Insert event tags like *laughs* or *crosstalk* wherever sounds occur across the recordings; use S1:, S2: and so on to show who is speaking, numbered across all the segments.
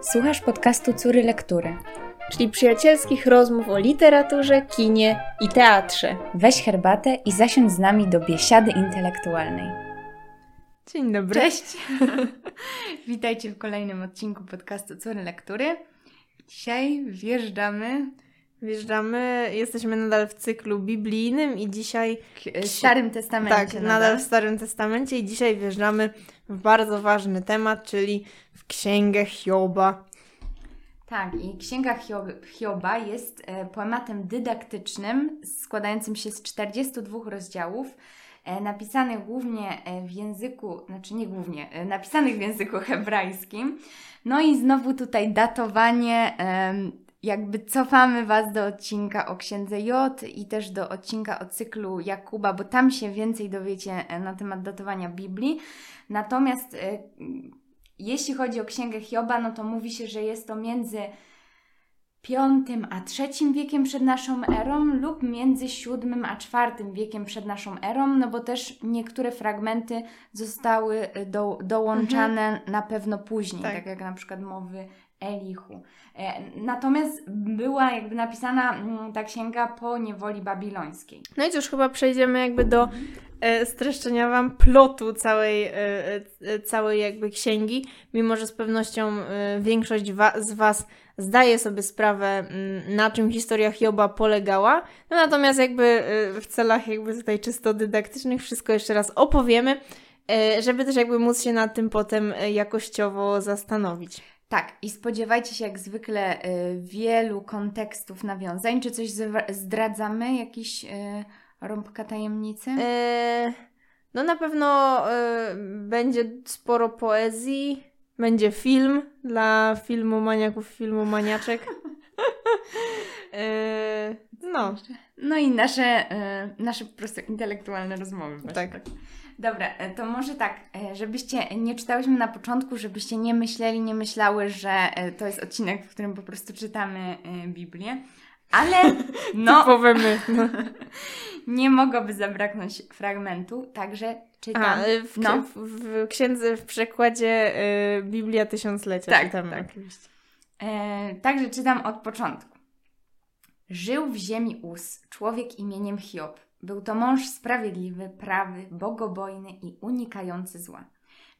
S1: Słuchasz podcastu Córy Lektury,
S2: czyli przyjacielskich rozmów o literaturze, kinie i teatrze.
S1: Weź herbatę i zasiądź z nami do biesiady intelektualnej.
S2: Dzień dobry.
S1: Cześć! *laughs* Witajcie w kolejnym odcinku podcastu Córy Lektury. Dzisiaj wjeżdżamy
S2: Wjeżdżamy, jesteśmy nadal w cyklu biblijnym i dzisiaj...
S1: W Starym Testamencie.
S2: Tak, nadal. nadal w Starym Testamencie i dzisiaj wjeżdżamy w bardzo ważny temat, czyli Księgę Hioba.
S1: Tak, i Księga Hioba jest e, poematem dydaktycznym składającym się z 42 rozdziałów, e, napisanych głównie e, w języku, znaczy nie głównie, napisanych w języku hebrajskim. No i znowu tutaj datowanie jakby cofamy Was do odcinka o księdze J i też do odcinka o cyklu Jakuba, bo tam się więcej dowiecie na temat datowania Biblii. Natomiast jeśli chodzi o księgę Hioba, no to mówi się, że jest to między V a III wiekiem przed naszą erą lub między VII a IV wiekiem przed naszą erą, no bo też niektóre fragmenty zostały e, do, dołączane mhm. na pewno później, tak. tak jak na przykład mowy Elichu. E, natomiast była jakby napisana mm, ta księga po niewoli babilońskiej.
S2: No i cóż, chyba przejdziemy jakby do e, streszczenia Wam plotu całej, e, całej jakby księgi, mimo że z pewnością większość wa z Was zdaje sobie sprawę, mm, na czym historia Hioba polegała. No natomiast jakby w celach jakby tutaj czysto dydaktycznych wszystko jeszcze raz opowiemy, żeby też jakby móc się nad tym potem jakościowo zastanowić.
S1: Tak, i spodziewajcie się jak zwykle y, wielu kontekstów nawiązań. Czy coś zdradzamy? Jakiś y, rąbka tajemnicy?
S2: E, no na pewno y, będzie sporo poezji, będzie film dla filmu maniaków, filmu maniaczek.
S1: e, no. No i nasze, nasze po prostu intelektualne rozmowy.
S2: Tak. tak.
S1: Dobra, e, to może tak, e, żebyście nie czytałyśmy na początku, żebyście nie myśleli, nie myślały, że e, to jest odcinek, w którym po prostu czytamy Biblię. Ale *laughs* no,
S2: Typowe my. No. *laughs*
S1: nie mogłoby zabraknąć fragmentu, także czytam. A,
S2: w, no. w, w księdze, w przekładzie y, Biblia Tysiąclecia
S1: tak,
S2: czytamy.
S1: Tak, oczywiście. E, także czytam od początku. Żył w ziemi Us człowiek imieniem Hiob był to mąż sprawiedliwy, prawy, bogobojny i unikający zła.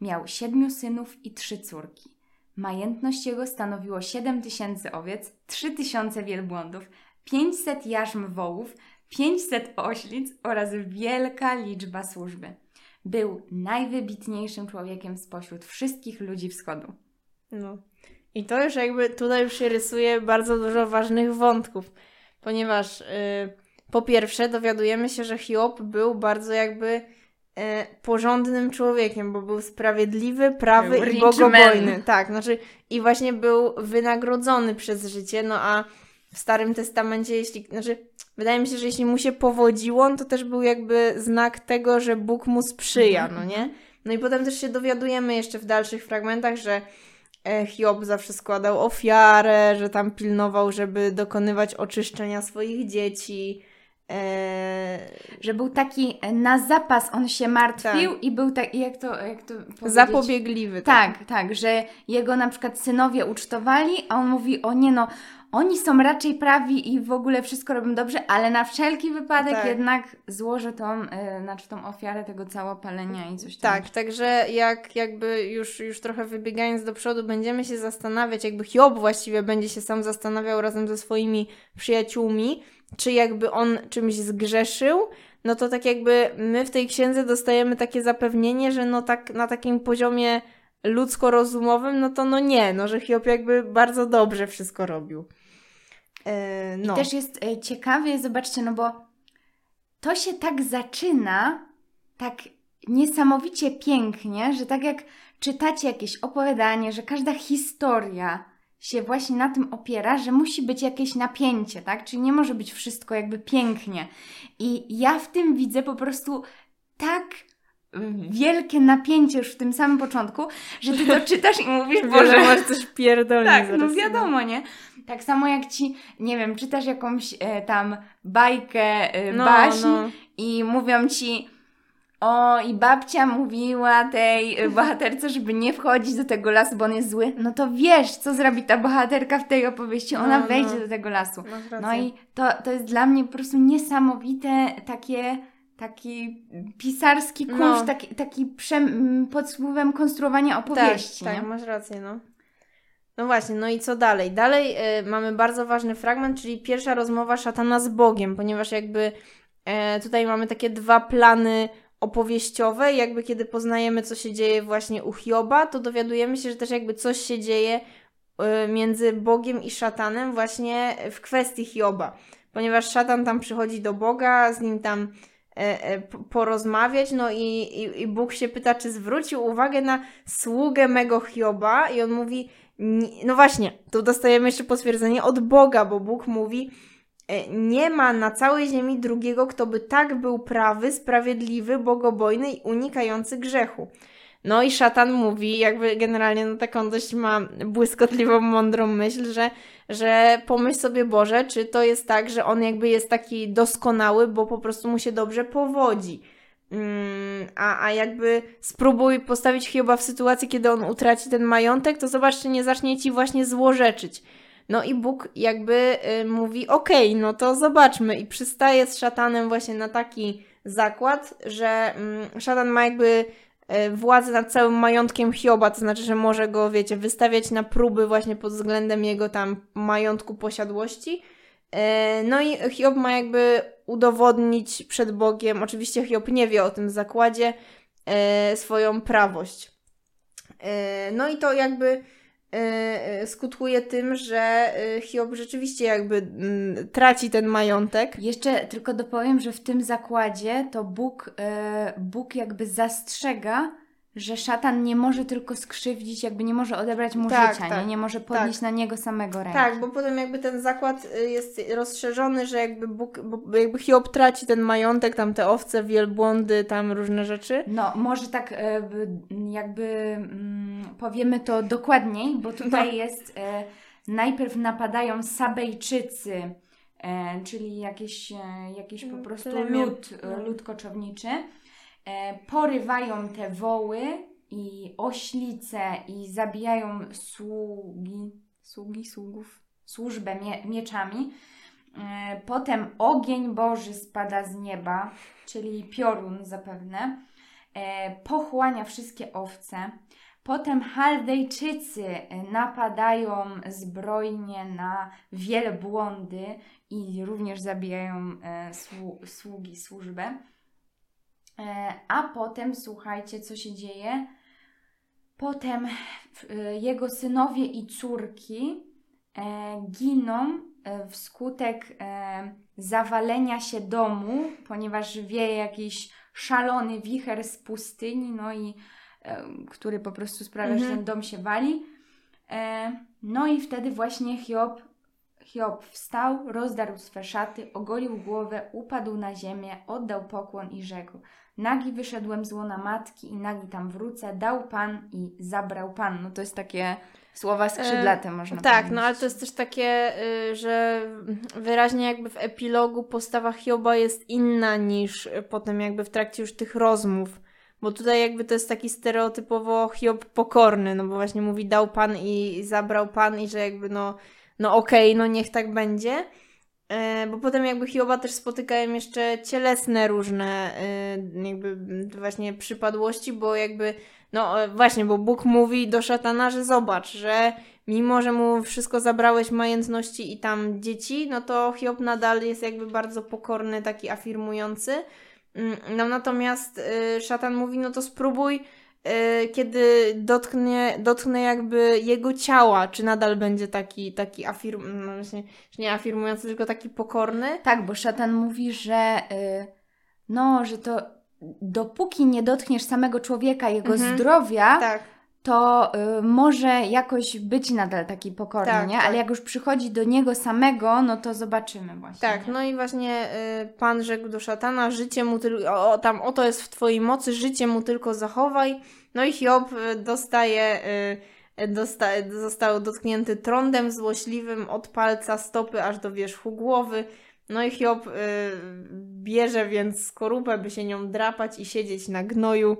S1: Miał siedmiu synów i trzy córki. Majętność jego stanowiło siedem tysięcy owiec, trzy tysiące wielbłądów, pięćset jarzm wołów, pięćset oślic oraz wielka liczba służby. Był najwybitniejszym człowiekiem spośród wszystkich ludzi wschodu.
S2: No. I to już jakby tutaj już się rysuje bardzo dużo ważnych wątków, ponieważ... Yy po pierwsze, dowiadujemy się, że Hiob był bardzo jakby e, porządnym człowiekiem, bo był sprawiedliwy, prawy był i bogobojny. Man. Tak, znaczy i właśnie był wynagrodzony przez życie, no a w Starym Testamencie, jeśli, znaczy, wydaje mi się, że jeśli mu się powodziło, to też był jakby znak tego, że Bóg mu sprzyja, -hmm. no nie? No i potem też się dowiadujemy jeszcze w dalszych fragmentach, że e, Hiob zawsze składał ofiarę, że tam pilnował, żeby dokonywać oczyszczenia swoich dzieci,
S1: że był taki e, na zapas, on się martwił tak. i był taki, jak to, jak to powiedzieć?
S2: Zapobiegliwy.
S1: Tak. tak, tak, że jego na przykład synowie ucztowali, a on mówi, o nie no, oni są raczej prawi i w ogóle wszystko robią dobrze, ale na wszelki wypadek tak. jednak złożę tą, yy, znaczy tą ofiarę tego całopalenia i coś
S2: tam. Tak, także jak jakby już, już trochę wybiegając do przodu, będziemy się zastanawiać, jakby Hiob właściwie będzie się sam zastanawiał razem ze swoimi przyjaciółmi, czy jakby on czymś zgrzeszył, no to tak jakby my w tej księdze dostajemy takie zapewnienie, że no tak na takim poziomie ludzko-rozumowym, no to no nie, no że Hiob jakby bardzo dobrze wszystko robił.
S1: E, no. I też jest e, ciekawie, zobaczcie, no bo to się tak zaczyna, tak niesamowicie pięknie, że tak jak czytacie jakieś opowiadanie, że każda historia się właśnie na tym opiera, że musi być jakieś napięcie, tak? Czyli nie może być wszystko jakby pięknie. I ja w tym widzę po prostu tak wielkie napięcie już w tym samym początku, że ty to *laughs* czytasz i mówisz,
S2: Boże, masz coś pierdolnie
S1: Tak, no zaraz. no wiadomo, nie? Tak samo jak ci, nie wiem, czytasz jakąś e, tam bajkę, e, no, baśń no. i mówią ci O, i babcia mówiła tej y, *laughs* bohaterce, żeby nie wchodzić do tego lasu, bo on jest zły. No to wiesz, co zrobi ta bohaterka w tej opowieści. Ona
S2: No, no.
S1: wejdzie do tego lasu. No i to, to jest dla mnie po prostu niesamowite takie, taki pisarski
S2: No.
S1: kunszt, taki, taki przem, pod wpływem konstruowania opowieści.
S2: Tak, tak, masz rację, no. No właśnie, no i co dalej? Dalej y, mamy bardzo ważny fragment, czyli pierwsza rozmowa szatana z Bogiem, ponieważ jakby e, tutaj mamy takie dwa plany opowieściowe, jakby kiedy poznajemy, co się dzieje właśnie u Hioba, to dowiadujemy się, że też jakby coś się dzieje y, między Bogiem i szatanem właśnie w kwestii Hioba, ponieważ szatan tam przychodzi do Boga, z nim tam e, e, porozmawiać, no i, i, i Bóg się pyta, czy zwrócił uwagę na sługę mego Hioba i on mówi, "Nie- no właśnie, tu dostajemy jeszcze potwierdzenie od Boga, bo Bóg mówi, nie ma na całej ziemi drugiego, kto by tak był prawy, sprawiedliwy, bogobojny i unikający grzechu. No i szatan mówi, jakby generalnie no taką dość ma błyskotliwą, mądrą myśl, że, że pomyśl sobie Boże, czy to jest tak, że on jakby jest taki doskonały, bo po prostu mu się dobrze powodzi. Mm, a, a jakby spróbuj postawić Hioba w sytuacji, kiedy on utraci ten majątek, to zobacz, czy nie zacznie ci właśnie złorzeczyć. No i Bóg jakby y, mówi, okej, no to zobaczmy i przystaje z szatanem właśnie na taki zakład, że mm, szatan ma jakby y, władzę nad całym majątkiem Hioba, to znaczy, że może go, wiecie, wystawiać na próby właśnie pod względem jego tam majątku, posiadłości. E, No i Hiob ma jakby udowodnić przed Bogiem, oczywiście Hiob nie wie o tym zakładzie, swoją prawość. No i to jakby skutkuje tym, że e, Hiob rzeczywiście jakby mm, traci ten majątek.
S1: Jeszcze tylko dopowiem, że w tym zakładzie to Bóg, Bóg jakby zastrzega, że szatan nie może tylko skrzywdzić, jakby nie może odebrać mu
S2: Tak,
S1: życia,
S2: tak,
S1: nie? nie może podnieść na niego samego ręki.
S2: Tak, bo potem jakby ten zakład y, jest rozszerzony, że jakby Bóg, bo jakby Hiob traci ten majątek, tam te owce, wielbłądy, tam różne rzeczy.
S1: No, może tak e, jakby mm, powiemy to dokładniej, bo tutaj jest e, najpierw napadają Sabejczycy, e, czyli jakieś, e, jakiś po
S2: Mm,
S1: prostu
S2: plemię-
S1: lud,
S2: no.
S1: lud koczowniczy. E, porywają te woły i oślice i zabijają sługi, sługi, sługów, służbę mie, mieczami. E, Potem ogień Boży spada z nieba, czyli piorun zapewne, e, pochłania wszystkie owce. Potem Chaldejczycy napadają zbrojnie na wielbłądy i również zabijają słu- sługi, służbę. E, A potem, słuchajcie, co się dzieje. Potem e, jego synowie i córki e, giną wskutek zawalenia się domu, ponieważ wieje jakiś szalony wicher z pustyni, no i który po prostu sprawia, że
S2: Mhm.
S1: ten dom się wali. No i wtedy właśnie Hiob, Hiob wstał, rozdarł swe szaty, ogolił głowę, upadł na ziemię, oddał pokłon i rzekł: Nagi wyszedłem z łona matki i nagi tam wrócę, dał Pan i zabrał Pan. No to jest takie słowa skrzydlate, można
S2: Tak,
S1: powiedzieć.
S2: no ale to jest też takie, y, że wyraźnie jakby w epilogu postawa Hioba jest inna niż potem jakby w trakcie już tych rozmów. Bo tutaj jakby to jest taki stereotypowo Hiob pokorny, no bo właśnie mówi dał Pan i zabrał Pan i że jakby no, no okej, no niech tak będzie. E, Bo potem jakby Hioba też spotykają jeszcze cielesne różne e, jakby właśnie przypadłości, bo jakby no e, właśnie, bo Bóg mówi do szatana, że zobacz, że mimo, że mu wszystko zabrałeś majątności i tam dzieci, no to Hiob nadal jest jakby bardzo pokorny, taki afirmujący. Mm, No natomiast szatan mówi, no to spróbuj, kiedy dotknie, dotknę jakby jego ciała, czy nadal będzie taki, taki afirm, no właśnie, nie afirmujący, tylko taki pokorny.
S1: Tak, bo szatan mówi, że y, no, że to dopóki nie dotkniesz samego człowieka, jego
S2: Mhm.
S1: zdrowia,
S2: Tak.
S1: To y, może jakoś być nadal taki pokorny,
S2: Tak,
S1: nie?
S2: tak.
S1: Ale jak już przychodzi do niego samego, no to zobaczymy właśnie.
S2: Tak,
S1: nie?
S2: no i właśnie y, Pan rzekł do szatana, życie mu tylko, o, tam oto jest w twojej mocy, życie mu tylko zachowaj. No i Hiob y, dostaje, y, y, dosta, został dotknięty trądem złośliwym od palca stopy aż do wierzchu głowy. No i Hiob y, bierze więc skorupę, by się nią drapać i siedzieć na gnoju.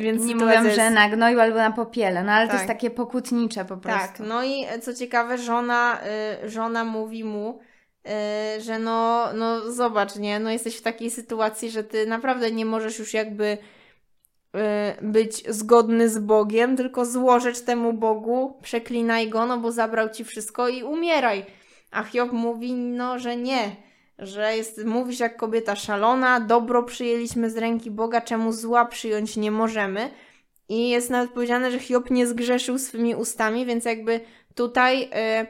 S2: Więc
S1: Nie mówią,
S2: jest...
S1: że na gnoju albo na popiele, no ale to
S2: Tak.
S1: jest takie pokutnicze po prostu.
S2: Tak, no i e, co ciekawe, żona, y, żona mówi mu, y, że no, no zobacz, nie, no jesteś w takiej sytuacji, że ty naprawdę nie możesz już jakby y, być zgodny z Bogiem, tylko złożeć temu Bogu, przeklinaj go, no bo zabrał ci wszystko i umieraj. A Hiob mówi, no, że nie, że jest, mówisz jak kobieta szalona, dobro przyjęliśmy z ręki Boga, czemu zła przyjąć nie możemy. I jest nawet powiedziane, że Hiob nie zgrzeszył swymi ustami, więc jakby tutaj, y,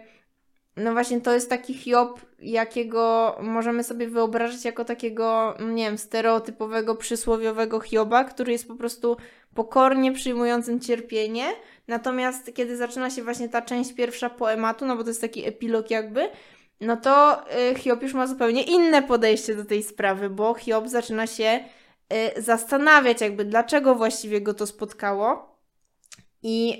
S2: no właśnie to jest taki Hiob, jakiego możemy sobie wyobrazić jako takiego, nie wiem, stereotypowego, przysłowiowego Hioba, który jest po prostu pokornie przyjmującym cierpienie. Natomiast kiedy zaczyna się właśnie ta część pierwsza poematu, no bo to jest taki epilog jakby, no to y, Hiob już ma zupełnie inne podejście do tej sprawy, bo Hiob zaczyna się y, zastanawiać, jakby dlaczego właściwie go to spotkało. I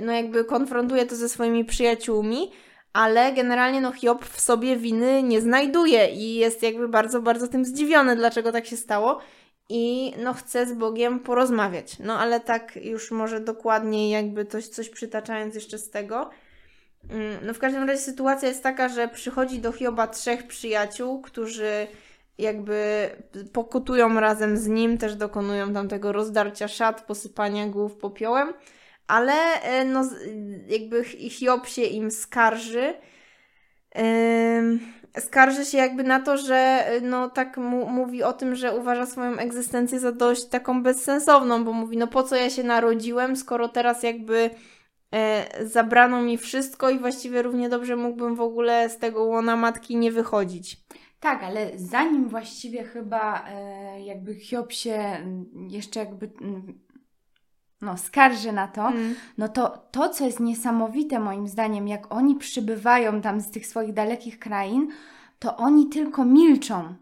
S2: y, no jakby konfrontuje to ze swoimi przyjaciółmi, ale generalnie no Hiob w sobie winy nie znajduje i jest jakby bardzo, bardzo tym zdziwiony, dlaczego tak się stało. I no chce z Bogiem porozmawiać. No ale tak już może dokładniej jakby coś, coś przytaczając jeszcze z tego. Mm, No w każdym razie sytuacja jest taka, że przychodzi do Hioba trzech przyjaciół, którzy jakby pokutują razem z nim, też dokonują tam tego rozdarcia szat, posypania głów popiołem, ale e, no jakby Hiob się im skarży. Skarży się jakby na to, że e, no tak mu, mówi o tym, że uważa swoją egzystencję za dość taką bezsensowną, bo mówi, no po co ja się narodziłem, skoro teraz jakby zabrano mi wszystko i właściwie równie dobrze mógłbym w ogóle z tego łona matki nie wychodzić.
S1: Tak, ale zanim właściwie chyba e, jakby Hiob się mm, jeszcze jakby mm, no, skarży na to,
S2: Mm.
S1: no to to, co jest niesamowite moim zdaniem, jak oni przybywają tam z tych swoich dalekich krain, to oni tylko milczą.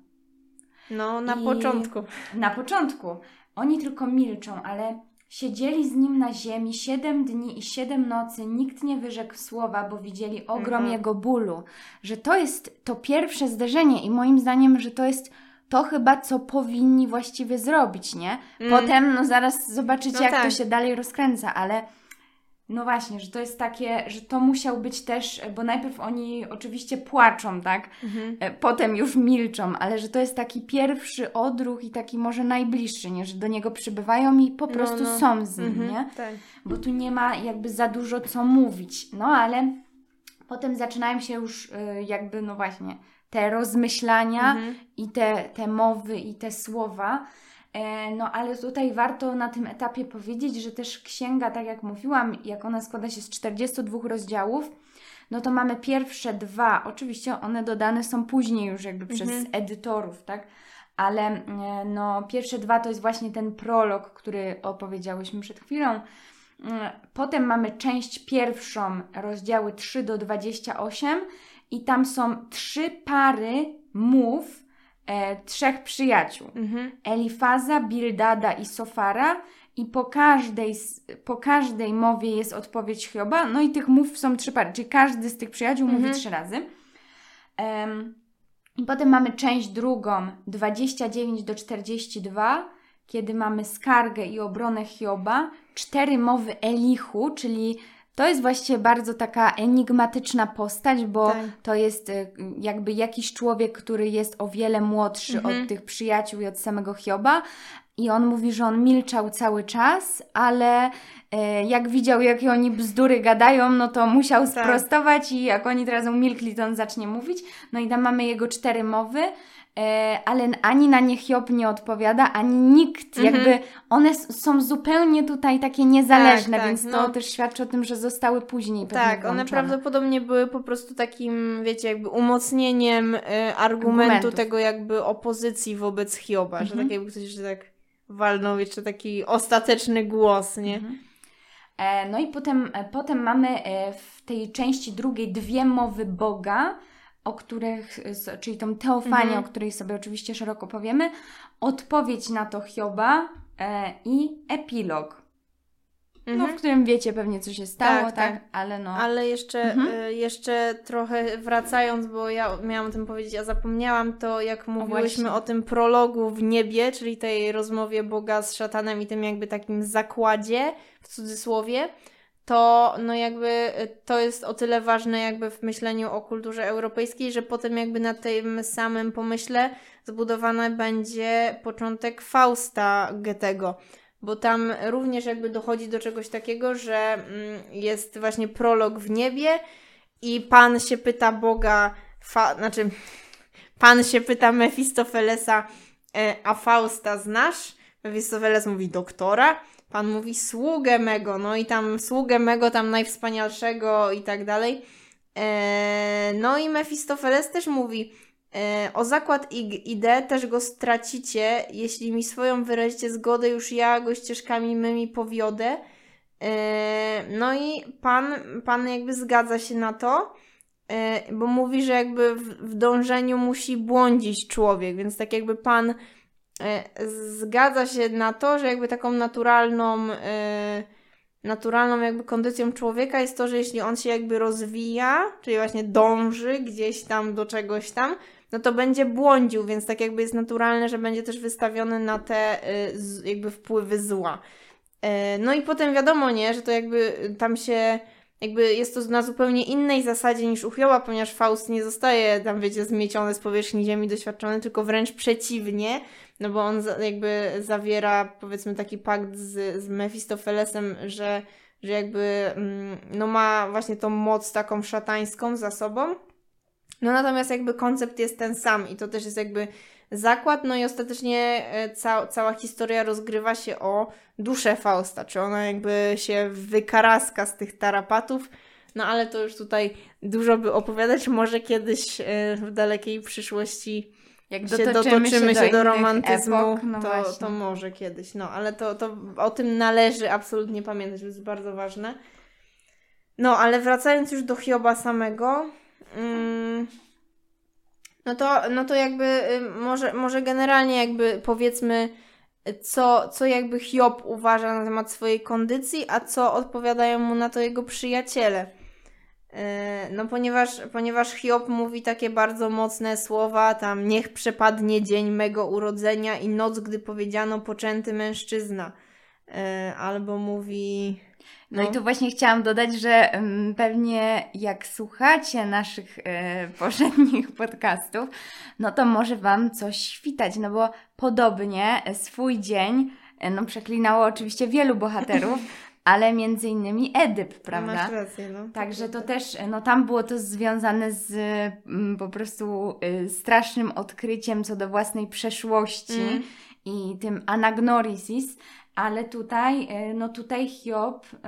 S2: No, na
S1: I-
S2: początku.
S1: Na początku oni tylko milczą, ale siedzieli z nim na ziemi siedem dni i siedem nocy, nikt nie wyrzekł słowa, bo widzieli ogrom
S2: Mhm.
S1: jego bólu. Że to jest to pierwsze zderzenie i moim zdaniem, że to jest to chyba, co powinni właściwie zrobić, nie?
S2: Mm.
S1: Potem, no zaraz zobaczycie,
S2: No
S1: jak to
S2: tak.
S1: się dalej rozkręca, ale no właśnie, że to jest takie, że to musiał być też, bo najpierw oni oczywiście płaczą, tak?
S2: Mhm.
S1: E, potem już milczą, ale że to jest taki pierwszy odruch i taki może najbliższy, nie? Że do niego przybywają i po
S2: No,
S1: prostu
S2: no.
S1: są z nim,
S2: Mhm.
S1: nie?
S2: Tak.
S1: Bo tu nie ma jakby za dużo co mówić. No ale potem zaczynają się już y, jakby, no właśnie, te rozmyślania
S2: Mhm.
S1: i te, te mowy i te słowa. E, No ale tutaj warto na tym etapie powiedzieć, że też księga, tak jak mówiłam, jak ona składa się z 42 rozdziałów, no to mamy pierwsze dwa, oczywiście one dodane są później już jakby przez
S2: Mhm.
S1: edytorów, tak? Ale e, no pierwsze dwa to jest właśnie ten prolog, który opowiedziałyśmy przed chwilą. Mm, Potem mamy część pierwszą, rozdziały 3 do 28 i tam są trzy pary mów e, trzech przyjaciół.
S2: Mhm.
S1: Elifaza, Bildada i Sofara i po każdej, po każdej mowie jest odpowiedź Hioba, no i tych mów są trzy pary, czyli każdy z tych przyjaciół mówi
S2: Mhm.
S1: trzy razy. Em, I potem mamy część drugą, 29 do 42, kiedy mamy skargę i obronę Hioba, cztery mowy Elichu, czyli to jest właściwie bardzo taka enigmatyczna postać, bo
S2: Tak.
S1: to jest y, jakby jakiś człowiek, który jest o wiele młodszy
S2: Mhm.
S1: od tych przyjaciół i od samego Hioba. I on mówi, że on milczał cały czas, ale e, jak widział, jakie oni bzdury gadają, no to musiał
S2: Tak.
S1: sprostować i jak oni teraz umilkli, to on zacznie mówić. No i tam mamy jego cztery mowy, ale ani na nie Hiob nie odpowiada, ani nikt.
S2: Mhm.
S1: Jakby one są zupełnie tutaj takie niezależne,
S2: Tak, tak,
S1: więc to
S2: no.
S1: też świadczy o tym, że zostały później
S2: Tak, one
S1: włączone.
S2: prawdopodobnie były po prostu takim, wiecie, jakby umocnieniem y, argumentu
S1: Argumentów.
S2: tego jakby opozycji wobec Hioba, że
S1: Mhm.
S2: tak jakby ktoś jeszcze tak walnął jeszcze taki ostateczny głos, nie?
S1: Mhm. E, No i potem, e, potem mamy e, w tej części drugiej dwie mowy Boga, o których, czyli tą teofanię,
S2: Mhm.
S1: o której sobie oczywiście szeroko powiemy, odpowiedź na to Hioba e, i epilog. no,
S2: Mhm.
S1: w którym wiecie pewnie, co się stało,
S2: Tak,
S1: tak,
S2: tak.
S1: ale no.
S2: Ale jeszcze,
S1: Mhm.
S2: y, jeszcze trochę wracając, bo ja miałam o tym powiedzieć, a zapomniałam, to jak mówiłyśmy
S1: właśnie.
S2: o tym prologu w niebie, czyli tej rozmowie Boga z szatanem i tym jakby takim zakładzie, w cudzysłowie, to no jakby y, to jest o tyle ważne jakby w myśleniu o kulturze europejskiej, że potem jakby na tym samym pomyśle zbudowany będzie początek Fausta Goethego bo tam również jakby dochodzi do czegoś takiego, że mm, jest właśnie prolog w niebie i Pan się pyta Boga, fa, znaczy *laughs* Pan się pyta Mefistofelesa, e, a Fausta znasz? Mefistofeles mówi doktora, Pan mówi sługę mego, no i tam sługę mego, tam najwspanialszego i tak dalej. E, no i Mefistofeles też mówi, E, O zakład ig- idę, też go stracicie, jeśli mi swoją wyrazicie zgodę, już ja go ścieżkami mymi powiodę. E, No i pan, pan jakby zgadza się na to, bo mówi, że jakby w, w dążeniu musi błądzić człowiek, więc tak jakby pan zgadza się na to, że jakby taką naturalną, e, naturalną jakby kondycją człowieka jest to, że jeśli on się jakby rozwija, czyli właśnie dąży gdzieś tam do czegoś tam, no to będzie błądził, więc tak jakby jest naturalne, że będzie też wystawiony na te y, jakby wpływy zła. E, no i potem wiadomo, nie, że to jakby tam się, jakby jest to na zupełnie innej zasadzie niż u Hioba, ponieważ Faust nie zostaje tam, wiecie, zmieciony z powierzchni ziemi, doświadczony, tylko wręcz przeciwnie, no bo on za, jakby zawiera, powiedzmy, taki pakt z, z Mefistofelesem, że, że jakby, mm, no ma właśnie tą moc taką szatańską za sobą. No natomiast jakby koncept jest ten sam i to też jest jakby zakład, no i ostatecznie e, ca cała historia rozgrywa się o duszę Fausta, czy ona jakby się wykaraska z tych tarapatów, no ale to już tutaj dużo by opowiadać, może kiedyś e, w dalekiej przyszłości
S1: Jak
S2: się
S1: dotoczymy,
S2: się do,
S1: innych
S2: romantyzmu,
S1: epok, no
S2: to,
S1: właśnie.
S2: to może kiedyś, no ale to, to o tym należy absolutnie pamiętać, to jest bardzo ważne. No, ale wracając już do Hioba samego, mm, no to, no to jakby y, może, może generalnie jakby powiedzmy, co, co jakby Hiob uważa na temat swojej kondycji, a co odpowiadają mu na to jego przyjaciele. E, No, ponieważ, ponieważ Hiob mówi takie bardzo mocne słowa, tam niech przepadnie dzień mego urodzenia i noc, gdy powiedziano poczęty mężczyzna. E, Albo mówi.
S1: No, i tu właśnie chciałam dodać, że mm, pewnie jak słuchacie naszych e, *laughs* poprzednich podcastów, no to może Wam coś świtać, no bo podobnie swój dzień, e, no przeklinało oczywiście wielu bohaterów, *laughs* ale między innymi Edyp, prawda?
S2: Masz rację, no.
S1: Także to też, no tam było to związane z mm, po prostu y, strasznym odkryciem co do własnej przeszłości
S2: Mm.
S1: i tym anagnorisis, ale tutaj, y, no tutaj Hiob, y,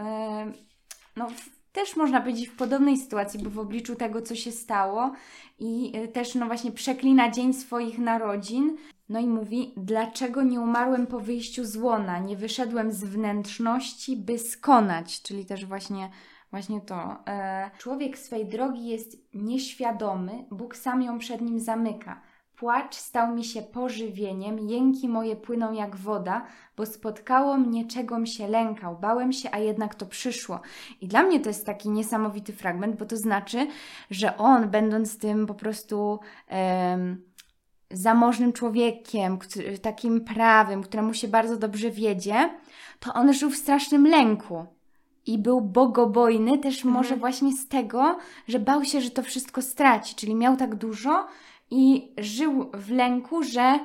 S1: no też można powiedzieć w podobnej sytuacji, bo w obliczu tego, co się stało i y, też no właśnie przeklina dzień swoich narodzin, no i mówi, dlaczego nie umarłem po wyjściu z łona, nie wyszedłem z wnętrzności, by skonać, czyli też właśnie Właśnie to. E, człowiek swej drogi jest nieświadomy, Bóg sam ją przed nim zamyka. Płacz stał mi się pożywieniem, jęki moje płyną jak woda, bo spotkało mnie, czegom się lękał. Bałem się, a jednak to przyszło. I dla mnie to jest taki niesamowity fragment, bo to znaczy, że on, będąc tym po prostu em, zamożnym człowiekiem, takim prawym, któremu się bardzo dobrze wiedzie, to on żył w strasznym lęku i był bogobojny też
S2: Mhm.
S1: może właśnie z tego, że bał się, że to wszystko straci, czyli miał tak dużo i żył w lęku, że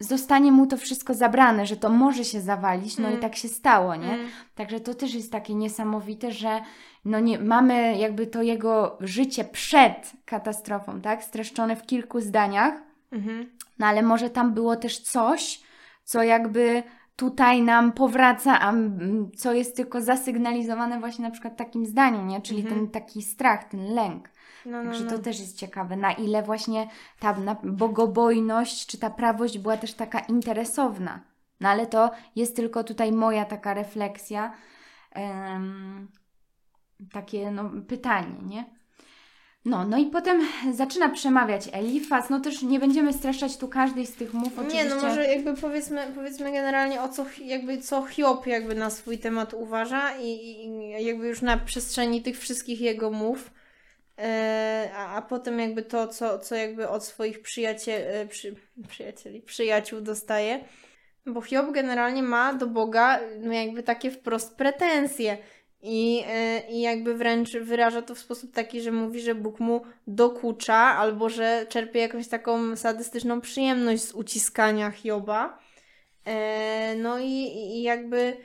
S1: zostanie mu to wszystko zabrane, że to może się zawalić, no
S2: Mm.
S1: i tak się stało, nie?
S2: Mm.
S1: Także to też jest takie niesamowite, że no nie, mamy jakby to jego życie przed katastrofą, tak? Streszczone w kilku zdaniach,
S2: Mhm.
S1: no ale może tam było też coś, co jakby tutaj nam powraca, a co jest tylko zasygnalizowane właśnie na przykład takim zdaniem, nie? Czyli
S2: Mhm.
S1: ten taki strach, ten lęk.
S2: No, no,
S1: Także
S2: no.
S1: to też jest ciekawe, na ile właśnie ta bogobojność czy ta prawość była też taka interesowna. No ale to jest tylko tutaj moja taka refleksja, em, takie no, pytanie, nie? No, no i potem zaczyna przemawiać Elifaz. No też nie będziemy streszczać tu każdej z tych mów oczywiście.
S2: Nie, no może jakby powiedzmy, powiedzmy generalnie o co, jakby co Hiob jakby na swój temat uważa i, i jakby już na przestrzeni tych wszystkich jego mów. E, a, a potem jakby to, co, co jakby od swoich przyjaciel, przy, przyjacieli, przyjaciół dostaje. Bo Hiob generalnie ma do Boga no jakby takie wprost pretensje. I, e, I jakby wręcz wyraża to w sposób taki, że mówi, że Bóg mu dokucza, albo że czerpie jakąś taką sadystyczną przyjemność z uciskania Hioba. E, no i, i jakby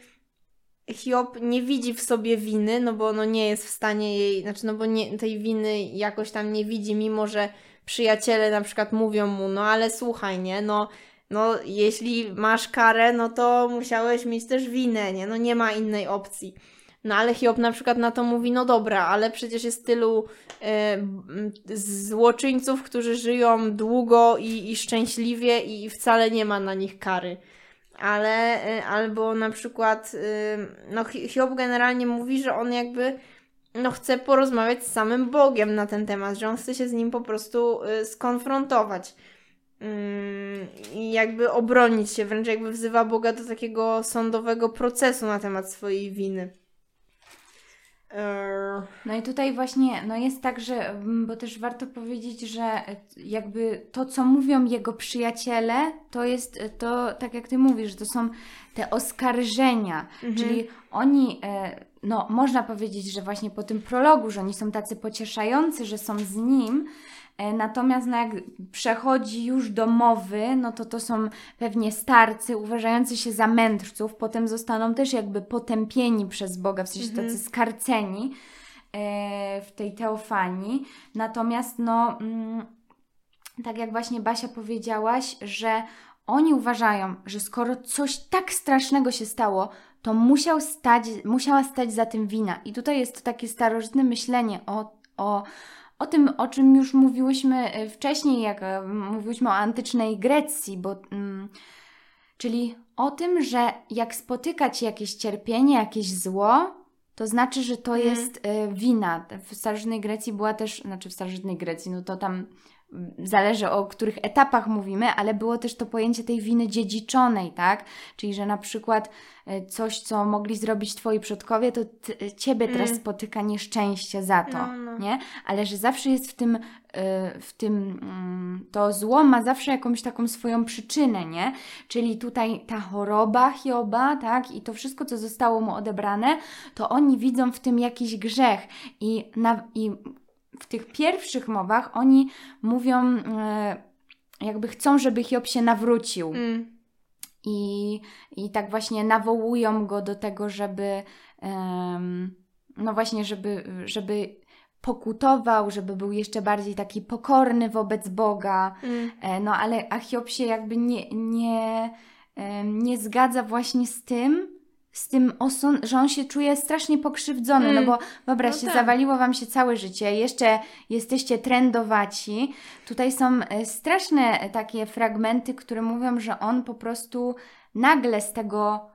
S2: Hiob nie widzi w sobie winy, no bo no nie jest w stanie jej, znaczy no bo nie, tej winy jakoś tam nie widzi, mimo że przyjaciele na przykład mówią mu, no ale słuchaj, nie, no, no jeśli masz karę, no to musiałeś mieć też winę, nie, no nie ma innej opcji. No ale Hiob na przykład na to mówi, no dobra, ale przecież jest tylu e, złoczyńców, którzy żyją długo i, i szczęśliwie i wcale nie ma na nich kary. Ale e, albo na przykład, e, no Hiob generalnie mówi, że on jakby no chce porozmawiać z samym Bogiem na ten temat, że on chce się z nim po prostu e, skonfrontować mm, i jakby obronić się, wręcz jakby wzywa Boga do takiego sądowego procesu na temat swojej winy.
S1: No i tutaj właśnie no jest tak, że, mm, bo też warto powiedzieć, że e, jakby to, co mówią jego przyjaciele, to jest e, to, tak jak ty mówisz, to są te oskarżenia, mhm. czyli oni, e, no można powiedzieć, że właśnie po tym prologu, że oni są tacy pocieszający, że są z nim, natomiast no jak przechodzi już do mowy, no to to są pewnie starcy uważający się za mędrców, potem zostaną też jakby potępieni przez Boga, w sensie tacy mhm. skarceni e, w tej teofanii. Natomiast no, mm, tak jak właśnie Basia powiedziałaś, że oni uważają, że skoro coś tak strasznego się stało, to musiał stać, musiała stać za tym wina. I tutaj jest to takie starożytne myślenie o, o o tym, o czym już mówiłyśmy e, wcześniej, jak e, mówiłyśmy o antycznej Grecji, bo, mm, czyli o tym, że jak spotykać jakieś cierpienie, jakieś zło, to znaczy, że to mm. jest y, wina. W starożytnej Grecji była też, znaczy w starożytnej Grecji, no to tam zależy o których etapach mówimy, ale było też to pojęcie tej winy dziedziczonej, tak? Czyli, że na przykład e, coś, co mogli zrobić twoi przodkowie, to ty, ciebie teraz mm. spotyka nieszczęście za to, no, no. nie? Ale że zawsze jest w tym, e, w tym, mm, to zło ma zawsze jakąś taką swoją przyczynę, nie? Czyli tutaj ta choroba Hioba, tak? I to wszystko, co zostało mu odebrane, to oni widzą w tym jakiś grzech i, na, i w tych pierwszych mowach oni mówią, e, jakby chcą, żeby Hiob się nawrócił. Mm. I, I tak właśnie nawołują go do tego, żeby um, no właśnie, żeby, żeby pokutował, żeby był jeszcze bardziej taki pokorny wobec Boga. Mm. E, no ale a Hiob się jakby nie, nie, nie zgadza właśnie z tym, z tym, oson- że on się czuje strasznie pokrzywdzony, mm. no bo wyobraźcie, no tak. zawaliło Wam się całe życie, jeszcze jesteście trendowaci. Tutaj są e, straszne takie fragmenty, które mówią, że on po prostu nagle z tego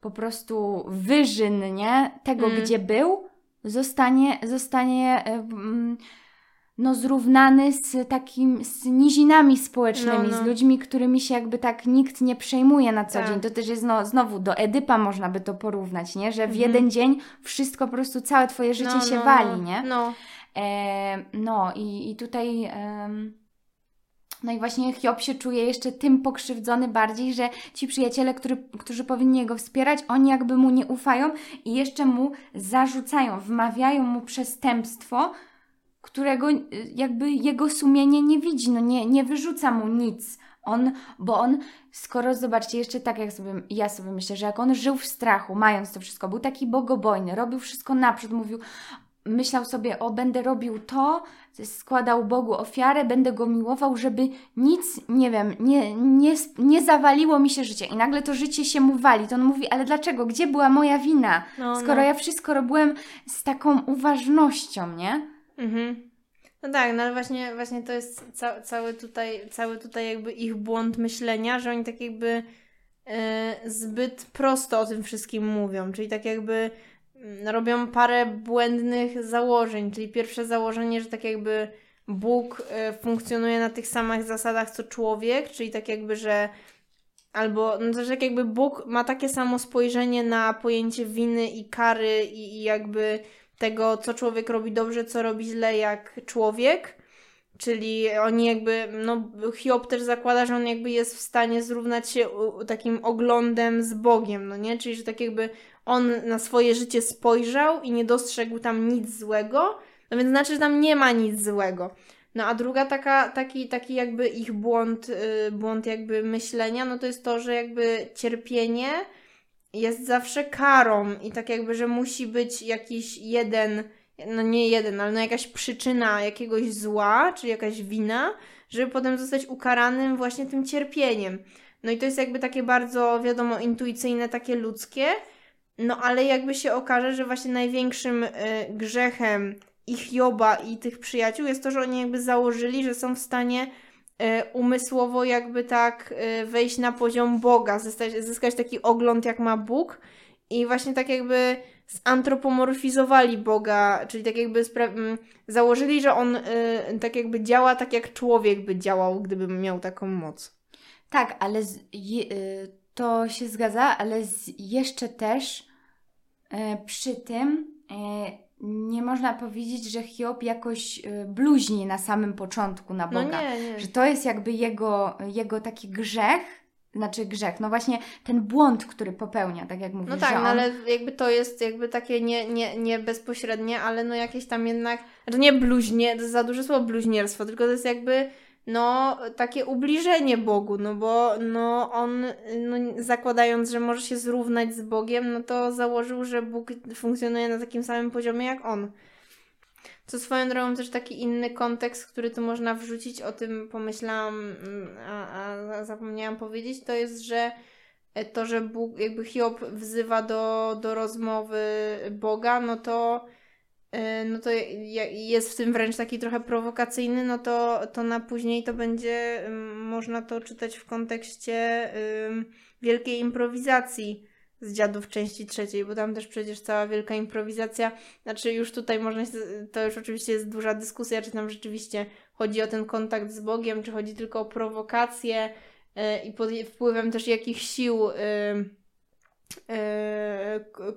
S1: po prostu wyżyn, nie? Tego, mm. gdzie był, zostanie, zostanie e, no, zrównany z takim, z nizinami społecznymi, no, no. z ludźmi, którymi się jakby tak nikt nie przejmuje na co tak. dzień. To też jest, no, znowu do Edypa można by to porównać, nie? Że w mhm. jeden dzień wszystko po prostu, całe twoje życie no, się no, wali,
S2: no.
S1: nie?
S2: No.
S1: E, no i, i tutaj... No i właśnie Hiob się czuje jeszcze tym pokrzywdzony bardziej, że ci przyjaciele, który, którzy powinni go wspierać, oni jakby mu nie ufają i jeszcze mu zarzucają, wmawiają mu przestępstwo, którego y, jakby jego sumienie nie widzi, no nie, nie wyrzuca mu nic. On, bo on, skoro zobaczcie, jeszcze tak jak sobie, ja sobie myślę, że jak on żył w strachu, mając to wszystko, był taki bogobojny, robił wszystko naprzód, mówił, myślał sobie, o będę robił to, składał Bogu ofiarę, będę go miłował, żeby nic, nie wiem, nie, nie, nie zawaliło mi się życie. I nagle to życie się mu wali. To on mówi, ale dlaczego? Gdzie była moja wina? No, skoro no. ja wszystko robiłem z taką uważnością, nie?
S2: Mhm. No tak, no ale właśnie, właśnie to jest ca cały, tutaj, cały tutaj jakby ich błąd myślenia, że oni tak jakby e, zbyt prosto o tym wszystkim mówią, czyli tak jakby mm, robią parę błędnych założeń, czyli pierwsze założenie, że tak jakby Bóg e, funkcjonuje na tych samych zasadach co człowiek, czyli tak jakby, że albo no też jak jakby Bóg ma takie samo spojrzenie na pojęcie winy i kary i, i jakby tego, co człowiek robi dobrze, co robi źle, jak człowiek. Czyli oni jakby, no Hiob też zakłada, że on jakby jest w stanie zrównać się takim oglądem z Bogiem, no nie? Czyli, że tak jakby on na swoje życie spojrzał i nie dostrzegł tam nic złego, no więc znaczy, że tam nie ma nic złego. No a druga taka, taki, taki jakby ich błąd, yy, błąd jakby myślenia, no to jest to, że jakby cierpienie jest zawsze karą i tak jakby, że musi być jakiś jeden, no nie jeden, ale no jakaś przyczyna jakiegoś zła, czy jakaś wina, żeby potem zostać ukaranym właśnie tym cierpieniem. No i to jest jakby takie bardzo, wiadomo, intuicyjne, takie ludzkie, no ale jakby się okaże, że właśnie największym y, grzechem ich Joba i tych przyjaciół jest to, że oni jakby założyli, że są w stanie umysłowo jakby tak y, wejść na poziom Boga, zyskać, zyskać taki ogląd jak ma Bóg i właśnie tak jakby zantropomorfizowali Boga, czyli tak jakby założyli, że on y, tak jakby działa tak jak człowiek by działał, gdyby miał taką moc.
S1: Tak, ale z, je, to się zgadza, ale z, jeszcze też przy tym nie można powiedzieć, że Hiob jakoś y, bluźni na samym początku na no Boga.
S2: No nie, nie.
S1: Że to jest jakby jego, jego taki grzech, znaczy grzech, no właśnie ten błąd, który popełnia, tak jak mówisz.
S2: No tak,
S1: no
S2: on... ale jakby to jest jakby takie nie, nie, nie bezpośrednie, ale no jakieś tam jednak, to nie bluźnie, to jest za duże słowo bluźnierstwo, tylko to jest jakby no, takie ubliżenie Bogu, no bo no, on, no, zakładając, że może się zrównać z Bogiem, no to założył, że Bóg funkcjonuje na takim samym poziomie jak on. Co swoją drogą też taki inny kontekst, który tu można wrzucić, o tym pomyślałam, mm, a, a zapomniałam powiedzieć, to jest, że to, że Bóg, jakby Hiob wzywa do, do rozmowy Boga, no to E, no to jest w tym wręcz taki trochę prowokacyjny, no to, to na później to będzie, można to czytać w kontekście wielkiej improwizacji z dziadów części trzeciej, bo tam też przecież cała wielka improwizacja, znaczy już tutaj można, to już oczywiście jest duża dyskusja, czy tam rzeczywiście chodzi o ten kontakt z Bogiem, czy chodzi tylko o prowokację yy, i pod wpływem też jakich sił yy,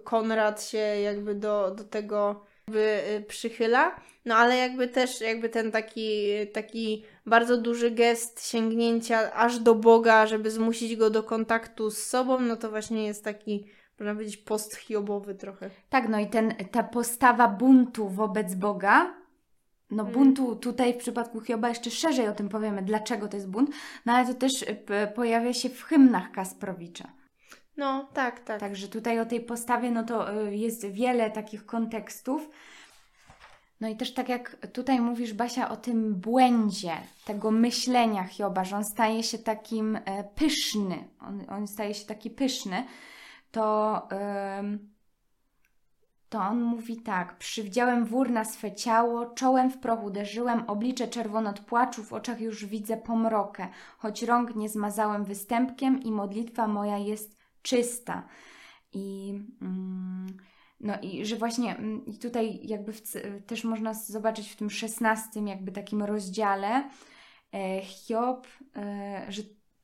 S2: Konrad się jakby do, do tego jakby y, przychyla, no ale jakby też jakby ten taki, taki bardzo duży gest sięgnięcia aż do Boga, żeby zmusić go do kontaktu z sobą, no to właśnie jest taki można powiedzieć post-hiobowy trochę.
S1: Tak, no i ten, ta postawa buntu wobec Boga, no mm. buntu tutaj w przypadku Hioba jeszcze szerzej o tym powiemy, dlaczego to jest bunt, no ale to też y, pojawia się w hymnach Kasprowicza.
S2: No, tak, tak.
S1: Także tutaj o tej postawie, no to y, jest wiele takich kontekstów. No i też tak jak tutaj mówisz, Basia, o tym błędzie tego myślenia Hioba, że on staje się takim e, pyszny, on, on staje się taki pyszny, to, to on mówi tak: Przywdziałem wór na swe ciało, czołem w proch uderzyłem, oblicze czerwono od płaczu, w oczach już widzę pomrokę, choć rąk nie zmazałem występkiem i modlitwa moja jest czysta. I, mm, no i że właśnie mm, tutaj jakby w, też można zobaczyć w tym szesnastym jakby takim rozdziale e, Hiob, e, że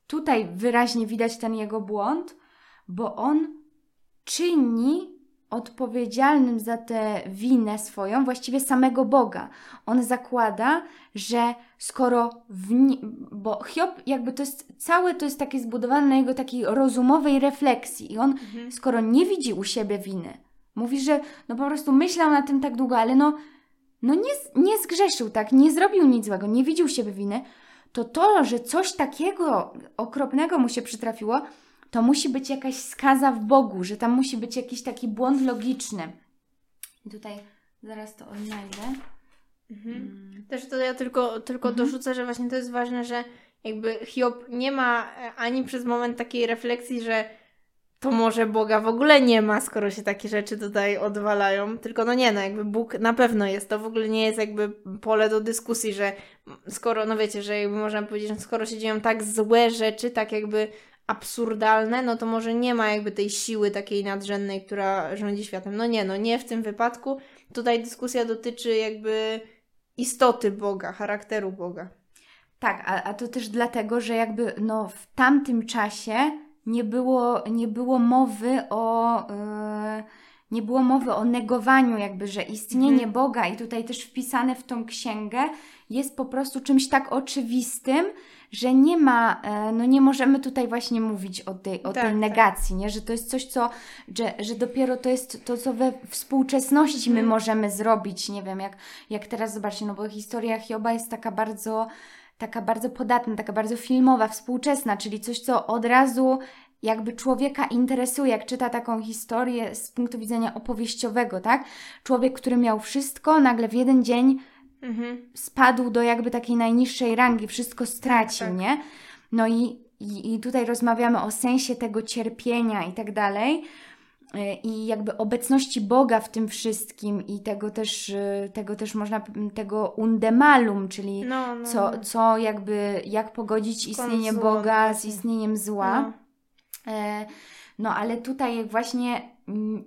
S1: tutaj wyraźnie widać ten jego błąd, bo on czyni odpowiedzialnym za tę winę swoją właściwie samego Boga. On zakłada, że skoro w ni- bo Hiob jakby to jest całe to jest takie zbudowane na jego takiej rozumowej refleksji i on mhm. skoro nie widzi u siebie winy, mówi, że no po prostu myślał na tym tak długo, ale no no nie, nie zgrzeszył tak, nie zrobił nic złego, nie widział siebie winy, to to, że coś takiego okropnego mu się przytrafiło, to musi być jakaś skaza w Bogu, że tam musi być jakiś taki błąd logiczny. I tutaj zaraz to odnajdę.
S2: Mhm. Mm. Też to ja tylko, tylko mhm. dorzucę, że właśnie to jest ważne, że jakby Hiob nie ma e, ani przez moment takiej refleksji, że to może Boga w ogóle nie ma, skoro się takie rzeczy tutaj odwalają. Tylko no nie, no jakby Bóg na pewno jest. To w ogóle nie jest jakby pole do dyskusji, że skoro, no wiecie, że jakby można powiedzieć, że skoro się dzieją tak złe rzeczy, tak jakby absurdalne, no to może nie ma jakby tej siły takiej nadrzędnej, która rządzi światem. No nie, no nie w tym wypadku. Tutaj dyskusja dotyczy jakby istoty Boga, charakteru Boga.
S1: Tak, a, a to też dlatego, że jakby no, w tamtym czasie nie było, nie było mowy o. Yy, nie było mowy o negowaniu, jakby, że istnienie
S2: Mhm.
S1: Boga, i tutaj też wpisane w tą księgę, jest po prostu czymś tak oczywistym, że nie ma, e, no nie możemy tutaj właśnie mówić o tej, o
S2: Tak,
S1: tej
S2: tak.
S1: negacji, nie? że to jest coś, co, że, że dopiero to jest to, co we współczesności my
S2: Mhm.
S1: możemy zrobić, nie wiem, jak, jak teraz zobaczcie, no bo historia Hioba jest taka bardzo, taka bardzo podatna, taka bardzo filmowa, współczesna, czyli coś, co od razu jakby człowieka interesuje, jak czyta taką historię z punktu widzenia opowieściowego, tak? Człowiek, który miał wszystko, nagle w jeden dzień
S2: Mhm.
S1: spadł do jakby takiej najniższej rangi, wszystko stracił,
S2: tak.
S1: nie? No i, i, i tutaj rozmawiamy o sensie tego cierpienia i tak dalej. Y, I jakby obecności Boga w tym wszystkim i tego też, y, tego też można, tego undemalum, czyli
S2: No, no,
S1: co,
S2: no.
S1: co jakby, jak pogodzić istnienie
S2: zła,
S1: Boga z
S2: właśnie.
S1: istnieniem zła.
S2: No.
S1: E, No ale tutaj właśnie mm,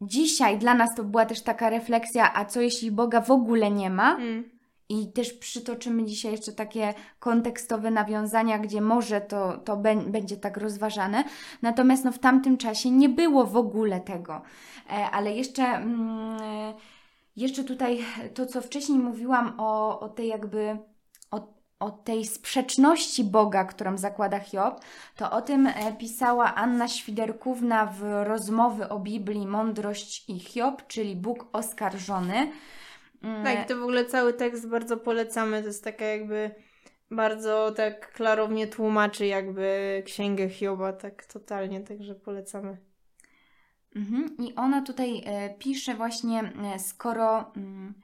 S1: dzisiaj dla nas to była też taka refleksja, a co jeśli Boga w ogóle nie ma?
S2: Mm.
S1: I też przytoczymy dzisiaj jeszcze takie kontekstowe nawiązania, gdzie może to, to bę- będzie tak rozważane. Natomiast no, w tamtym czasie nie było w ogóle tego. E, ale jeszcze, mm, e, jeszcze tutaj to, co wcześniej mówiłam o, o tej jakby o, tej sprzeczności Boga, którą zakłada Hiob, to o tym e, pisała Anna Świderkówna w rozmowy o Biblii Mądrość i Hiob, czyli Bóg oskarżony. Mm,
S2: Tak, to w ogóle cały tekst bardzo polecamy. To jest taka jakby bardzo tak klarownie tłumaczy jakby księgę Hioba, tak totalnie, także polecamy.
S1: Mhm. I ona tutaj e, pisze właśnie, e, skoro mm,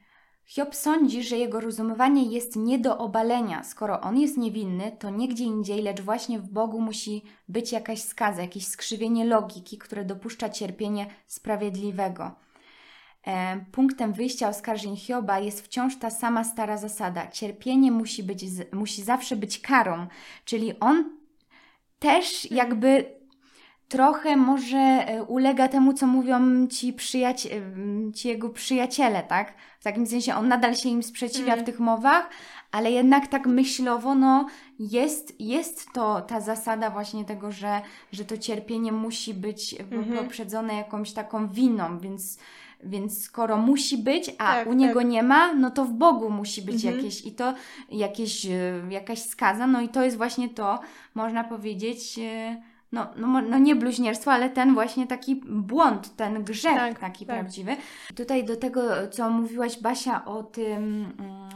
S1: Hiob sądzi, że jego rozumowanie jest nie do obalenia, skoro on jest niewinny, to nie gdzie indziej, lecz właśnie w Bogu musi być jakaś skaza, jakieś skrzywienie logiki, które dopuszcza cierpienie sprawiedliwego. E, Punktem wyjścia oskarżeń Hioba jest wciąż ta sama stara zasada. Cierpienie musi, być, musi zawsze być karą, czyli on też jakby trochę może e, ulega temu, co mówią ci, przyjaci- em, ci jego przyjaciele, tak? W takim sensie on nadal się im sprzeciwia
S2: Mhm.
S1: w tych mowach, ale jednak tak myślowo, no jest, jest to ta zasada właśnie tego, że, że to cierpienie musi być
S2: Mhm.
S1: poprzedzone jakąś taką winą, więc, więc skoro musi być, a
S2: Tak,
S1: u niego
S2: tak.
S1: nie ma, no to w Bogu musi być
S2: Mhm.
S1: jakieś i to jakieś, e, jakaś skaza, no i to jest właśnie to, można powiedzieć, e, no, no, no nie bluźnierstwo, ale ten właśnie taki błąd, ten grzech
S2: Tak,
S1: taki
S2: tak.
S1: prawdziwy. Tutaj do tego, co mówiłaś Basia o tym, mm,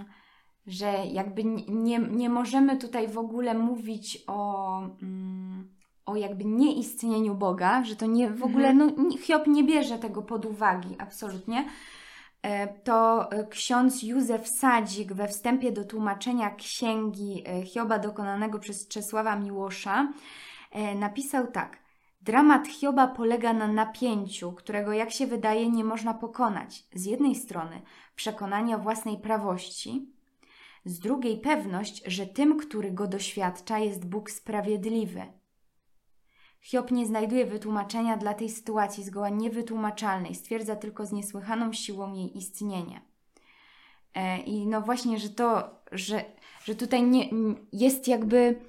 S1: że jakby nie, nie możemy tutaj w ogóle mówić o, mm, o jakby nieistnieniu Boga, że to nie w ogóle,
S2: Mhm.
S1: no Hiob nie bierze tego pod uwagi, absolutnie. E, To e, ksiądz Józef Sadzik we wstępie do tłumaczenia księgi e, Hioba dokonanego przez Czesława Miłosza napisał tak. Dramat Hioba polega na napięciu, którego jak się wydaje nie można pokonać. Z jednej strony przekonania własnej prawości, z drugiej pewność, że tym, który go doświadcza, jest Bóg sprawiedliwy. Hiob nie znajduje wytłumaczenia dla tej sytuacji zgoła niewytłumaczalnej, stwierdza tylko z niesłychaną siłą jej istnienie. E, I no właśnie, że to, że, że tutaj nie, jest jakby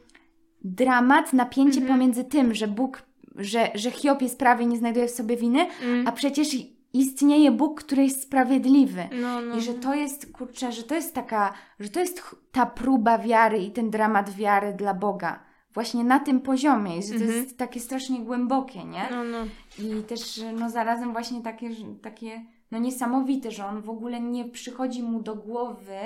S1: dramat, napięcie
S2: Mhm.
S1: pomiędzy tym, że Bóg, że, że Hiob jest prawy i nie znajduje w sobie winy,
S2: Mm.
S1: a przecież istnieje Bóg, który jest sprawiedliwy.
S2: No, no.
S1: I że to jest, kurczę, że to jest taka, że to jest ta próba wiary i ten dramat wiary dla Boga. Właśnie na tym poziomie, i że to
S2: Mhm.
S1: jest takie strasznie głębokie, nie?
S2: No, no.
S1: I też, no zarazem właśnie takie, takie, no niesamowite, że on w ogóle nie przychodzi mu do głowy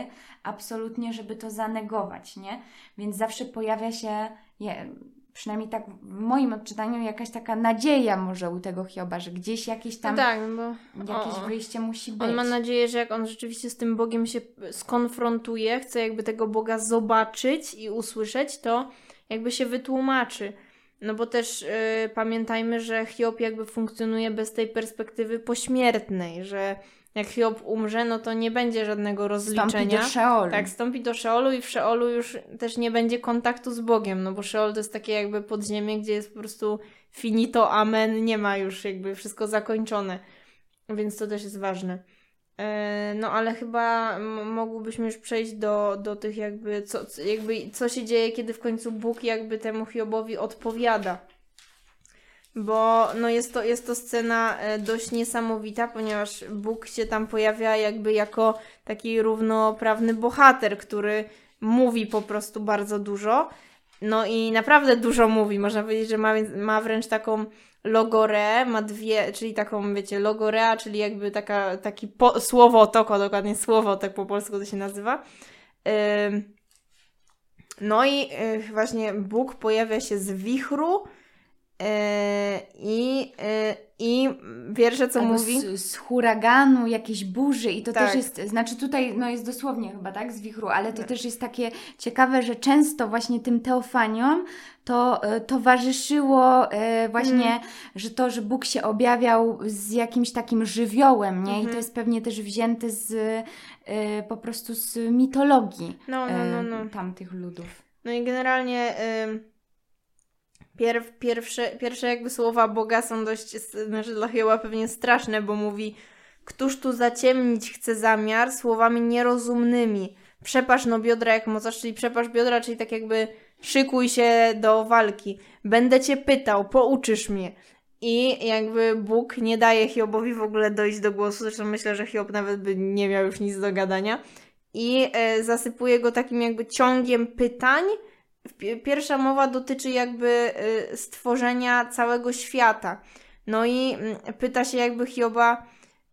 S1: absolutnie, żeby to zanegować, nie? Więc zawsze pojawia się, je, przynajmniej tak w moim odczytaniu, jakaś taka nadzieja może u tego Hioba, że gdzieś jakieś
S2: No
S1: tam,
S2: tak, no bo
S1: jakieś
S2: o, o.
S1: wyjście musi być.
S2: on ma nadzieję, że jak on rzeczywiście z tym Bogiem się skonfrontuje, chce jakby tego Boga zobaczyć i usłyszeć, to jakby się wytłumaczy. No bo też y, pamiętajmy, że Hiob jakby funkcjonuje bez tej perspektywy pośmiertnej, że jak Hiob umrze, no to nie będzie żadnego rozliczenia.
S1: Wstąpi do Szeolu.
S2: Tak, wstąpi do Szeolu i w Szeolu już też nie będzie kontaktu z Bogiem, no bo Szeol to jest takie jakby podziemie, gdzie jest po prostu finito, amen, nie ma już jakby wszystko zakończone. Więc to też jest ważne. E, no ale chyba mogłybyśmy już przejść do, do tych jakby co, co- jakby co się dzieje, kiedy w końcu Bóg jakby temu Hiobowi odpowiada. Bo no jest, to, jest to scena e, dość niesamowita, ponieważ Bóg się tam pojawia jakby jako taki równoprawny bohater, który mówi po prostu bardzo dużo. No i naprawdę dużo mówi. Można powiedzieć, że ma, ma wręcz taką logorę, ma dwie, czyli taką, wiecie, logorea, czyli jakby taka, taki po, słowotoko, dokładnie słowotok po polsku to się nazywa. No i y, właśnie Bóg pojawia się z wichru i, y, i wiersze, co
S1: Albo
S2: mówi...
S1: Z, z huraganu, jakiejś burzy i to
S2: Tak.
S1: też jest, znaczy tutaj no jest dosłownie chyba, tak, z wichru, ale to
S2: Tak.
S1: też jest takie ciekawe, że często właśnie tym teofaniom to e, towarzyszyło e, właśnie,
S2: Mm.
S1: że to, że Bóg się objawiał z jakimś takim żywiołem, nie? I
S2: Mhm.
S1: to jest pewnie też wzięte z e, po prostu z mitologii
S2: No, no, no,
S1: e,
S2: no.
S1: tamtych ludów.
S2: No i generalnie ym, pierw, pierwsze, pierwsze jakby słowa Boga są dość, znaczy dla Hioba pewnie straszne, bo mówi Któż tu zaciemnić chce zamiar słowami nierozumnymi? Przepasz no biodra jak mocarz, czyli przepasz biodra, czyli tak jakby szykuj się do walki. Będę cię pytał, pouczysz mnie. I jakby Bóg nie daje Hiobowi w ogóle dojść do głosu, zresztą myślę, że Hiob nawet by nie miał już nic do gadania. I e, zasypuje go takim jakby ciągiem pytań. Pi- Pierwsza mowa dotyczy jakby e, stworzenia całego świata. No i mm, pyta się jakby Hioba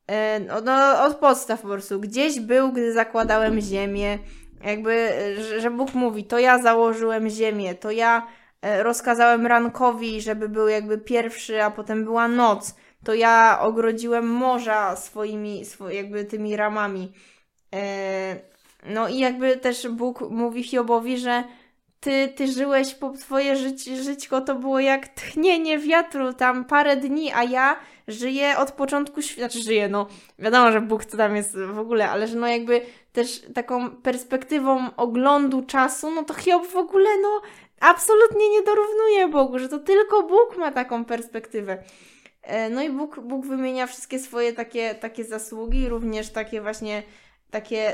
S2: e, no, no, od podstaw po prostu. Gdzieś był, gdy zakładałem ziemię. Jakby, e, że- Bóg mówi, to ja założyłem ziemię, to ja rozkazałem rankowi, żeby był jakby pierwszy, a potem była noc. To ja ogrodziłem morza swoimi, swo, jakby tymi ramami. No i jakby też Bóg mówi Hiobowi, że ty, ty żyłeś, po twoje życie, to było jak tchnienie wiatru tam parę dni, a ja żyję od początku świata, znaczy żyję, no wiadomo, że Bóg to tam jest w ogóle, ale że no jakby też taką perspektywą oglądu czasu, no to Hiob w ogóle no absolutnie nie dorównuje Bogu, że to tylko Bóg ma taką perspektywę. E, No i Bóg, Bóg wymienia wszystkie swoje takie, takie zasługi, również takie właśnie takie,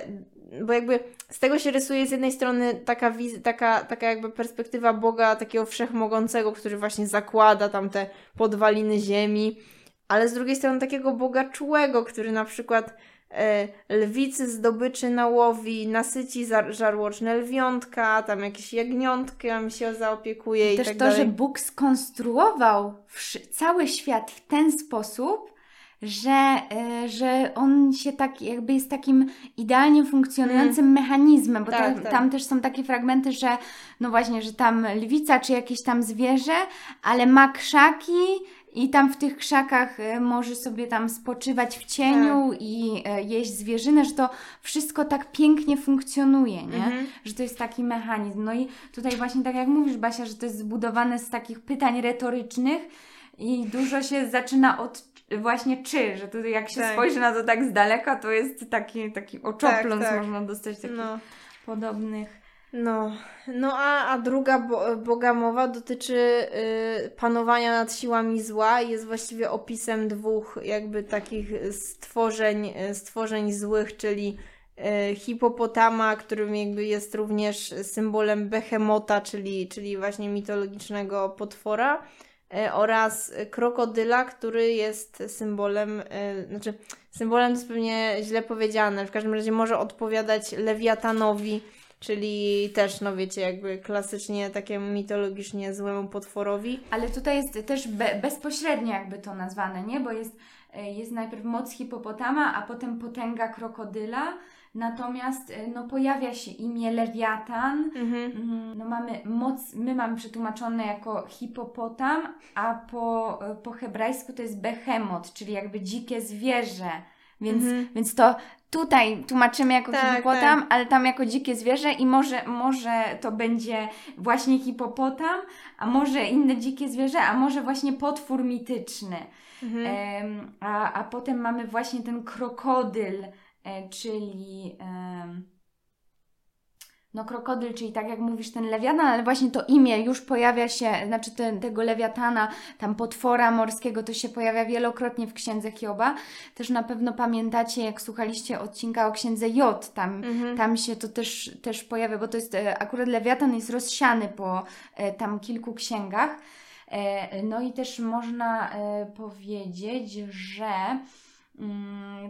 S2: bo jakby z tego się rysuje z jednej strony taka, wiz- taka, taka jakby perspektywa Boga takiego wszechmogącego, który właśnie zakłada tam te podwaliny ziemi, ale z drugiej strony takiego Boga czułego, który na przykład e, lwicy zdobyczy nałowi, nasyci za- żarłoczne lwiątka, tam jakieś jagniątka się zaopiekuje i
S1: Też
S2: tak
S1: to,
S2: dalej.
S1: że Bóg skonstruował wszy- cały świat w ten sposób, że, e, że on się tak jakby jest takim idealnie funkcjonującym mechanizmem, bo
S2: Tak,
S1: ta,
S2: tak.
S1: tam też są takie fragmenty, że no właśnie, że tam lwica czy jakieś tam zwierzę, ale ma krzaki i tam w tych krzakach e, może sobie tam spoczywać w cieniu
S2: Tak.
S1: i e, jeść zwierzynę, że to wszystko tak pięknie funkcjonuje, nie?
S2: Mhm.
S1: że to jest taki mechanizm. No i tutaj właśnie tak jak mówisz, Basia, że to jest zbudowane z takich pytań retorycznych i dużo się zaczyna od właśnie czy, że to jak się
S2: Tak.
S1: spojrzy na to tak z daleka, to jest taki, taki oczopląs,
S2: Tak, tak.
S1: można dostać takich
S2: No.
S1: podobnych.
S2: No, no a, a druga bo, Boga mowa dotyczy y, panowania nad siłami zła i jest właściwie opisem dwóch jakby takich stworzeń, y, stworzeń złych, czyli y, hipopotama, którym jakby jest również symbolem behemota, czyli, czyli właśnie mitologicznego potwora oraz krokodyla, który jest symbolem, y, znaczy symbolem to jest pewnie źle powiedziane, w każdym razie może odpowiadać lewiatanowi, Czyli też, no wiecie, jakby klasycznie takiemu mitologicznie złemu potworowi.
S1: Ale tutaj jest też be, bezpośrednio jakby to nazwane, nie? Bo jest, e, jest najpierw moc hipopotama, a potem potęga krokodyla. Natomiast e, no, pojawia się imię Lewiatan,
S2: Mhm.
S1: Mm, No mamy moc, my mamy przetłumaczone jako hipopotam, a po, po hebrajsku to jest behemot, czyli jakby dzikie zwierzę. Więc,
S2: Mhm.
S1: więc to tutaj tłumaczymy jako
S2: Tak,
S1: hipopotam, ale tam jako dzikie zwierzę i może, może to będzie właśnie hipopotam, a może inne dzikie zwierzę, a może właśnie potwór mityczny.
S2: Mhm.
S1: A, a potem mamy właśnie ten krokodyl, czyli em, no krokodyl, czyli tak jak mówisz, ten lewiatan, ale właśnie to imię już pojawia się, znaczy ten, tego lewiatana, tam potwora morskiego, to się pojawia wielokrotnie w księdze Hioba. Też na pewno pamiętacie, jak słuchaliście odcinka o księdze Jot, tam,
S2: Mhm.
S1: tam się to też, też pojawia, bo to jest, e, akurat lewiatan jest rozsiany po e, tam kilku księgach. E, No i też można e, powiedzieć, że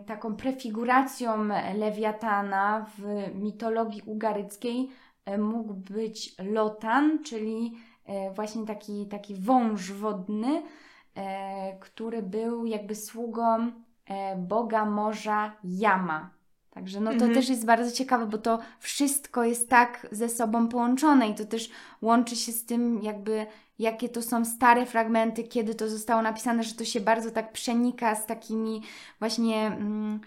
S1: taką prefiguracją lewiatana w mitologii ugaryckiej e, mógł być Lotan, czyli e, właśnie taki, taki wąż wodny, e, który był jakby sługą boga morza Yama. Także no to
S2: Mhm.
S1: też jest bardzo ciekawe, bo to wszystko jest tak ze sobą połączone i to też łączy się z tym jakby jakie to są stare fragmenty, kiedy to zostało napisane, że to się bardzo tak przenika z takimi właśnie mm,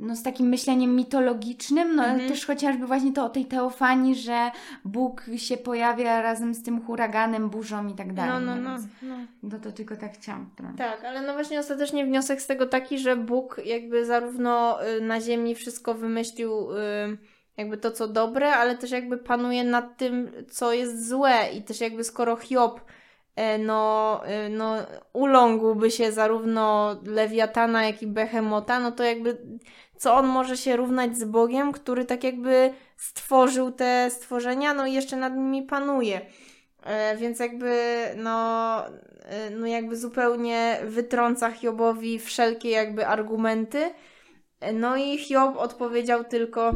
S1: no z takim myśleniem mitologicznym, no ale
S2: Mhm.
S1: też chociażby właśnie to o tej teofanii, że Bóg się pojawia razem z tym huraganem, burzą i tak dalej.
S2: No, no, no, no.
S1: No to tylko tak chciałam. wtrącić.
S2: Tak, ale no właśnie ostatecznie wniosek z tego taki, że Bóg jakby zarówno y, na ziemi wszystko wymyślił y, jakby to, co dobre, ale też jakby panuje nad tym, co jest złe i też jakby skoro Hiob e, no, y, no ulągłby się zarówno Lewiatana, jak i Behemota, no to jakby co on może się równać z Bogiem, który tak jakby stworzył te stworzenia, no i jeszcze nad nimi panuje. E, Więc jakby no, e, no jakby zupełnie wytrąca Hiobowi wszelkie jakby argumenty. No i Hiob odpowiedział tylko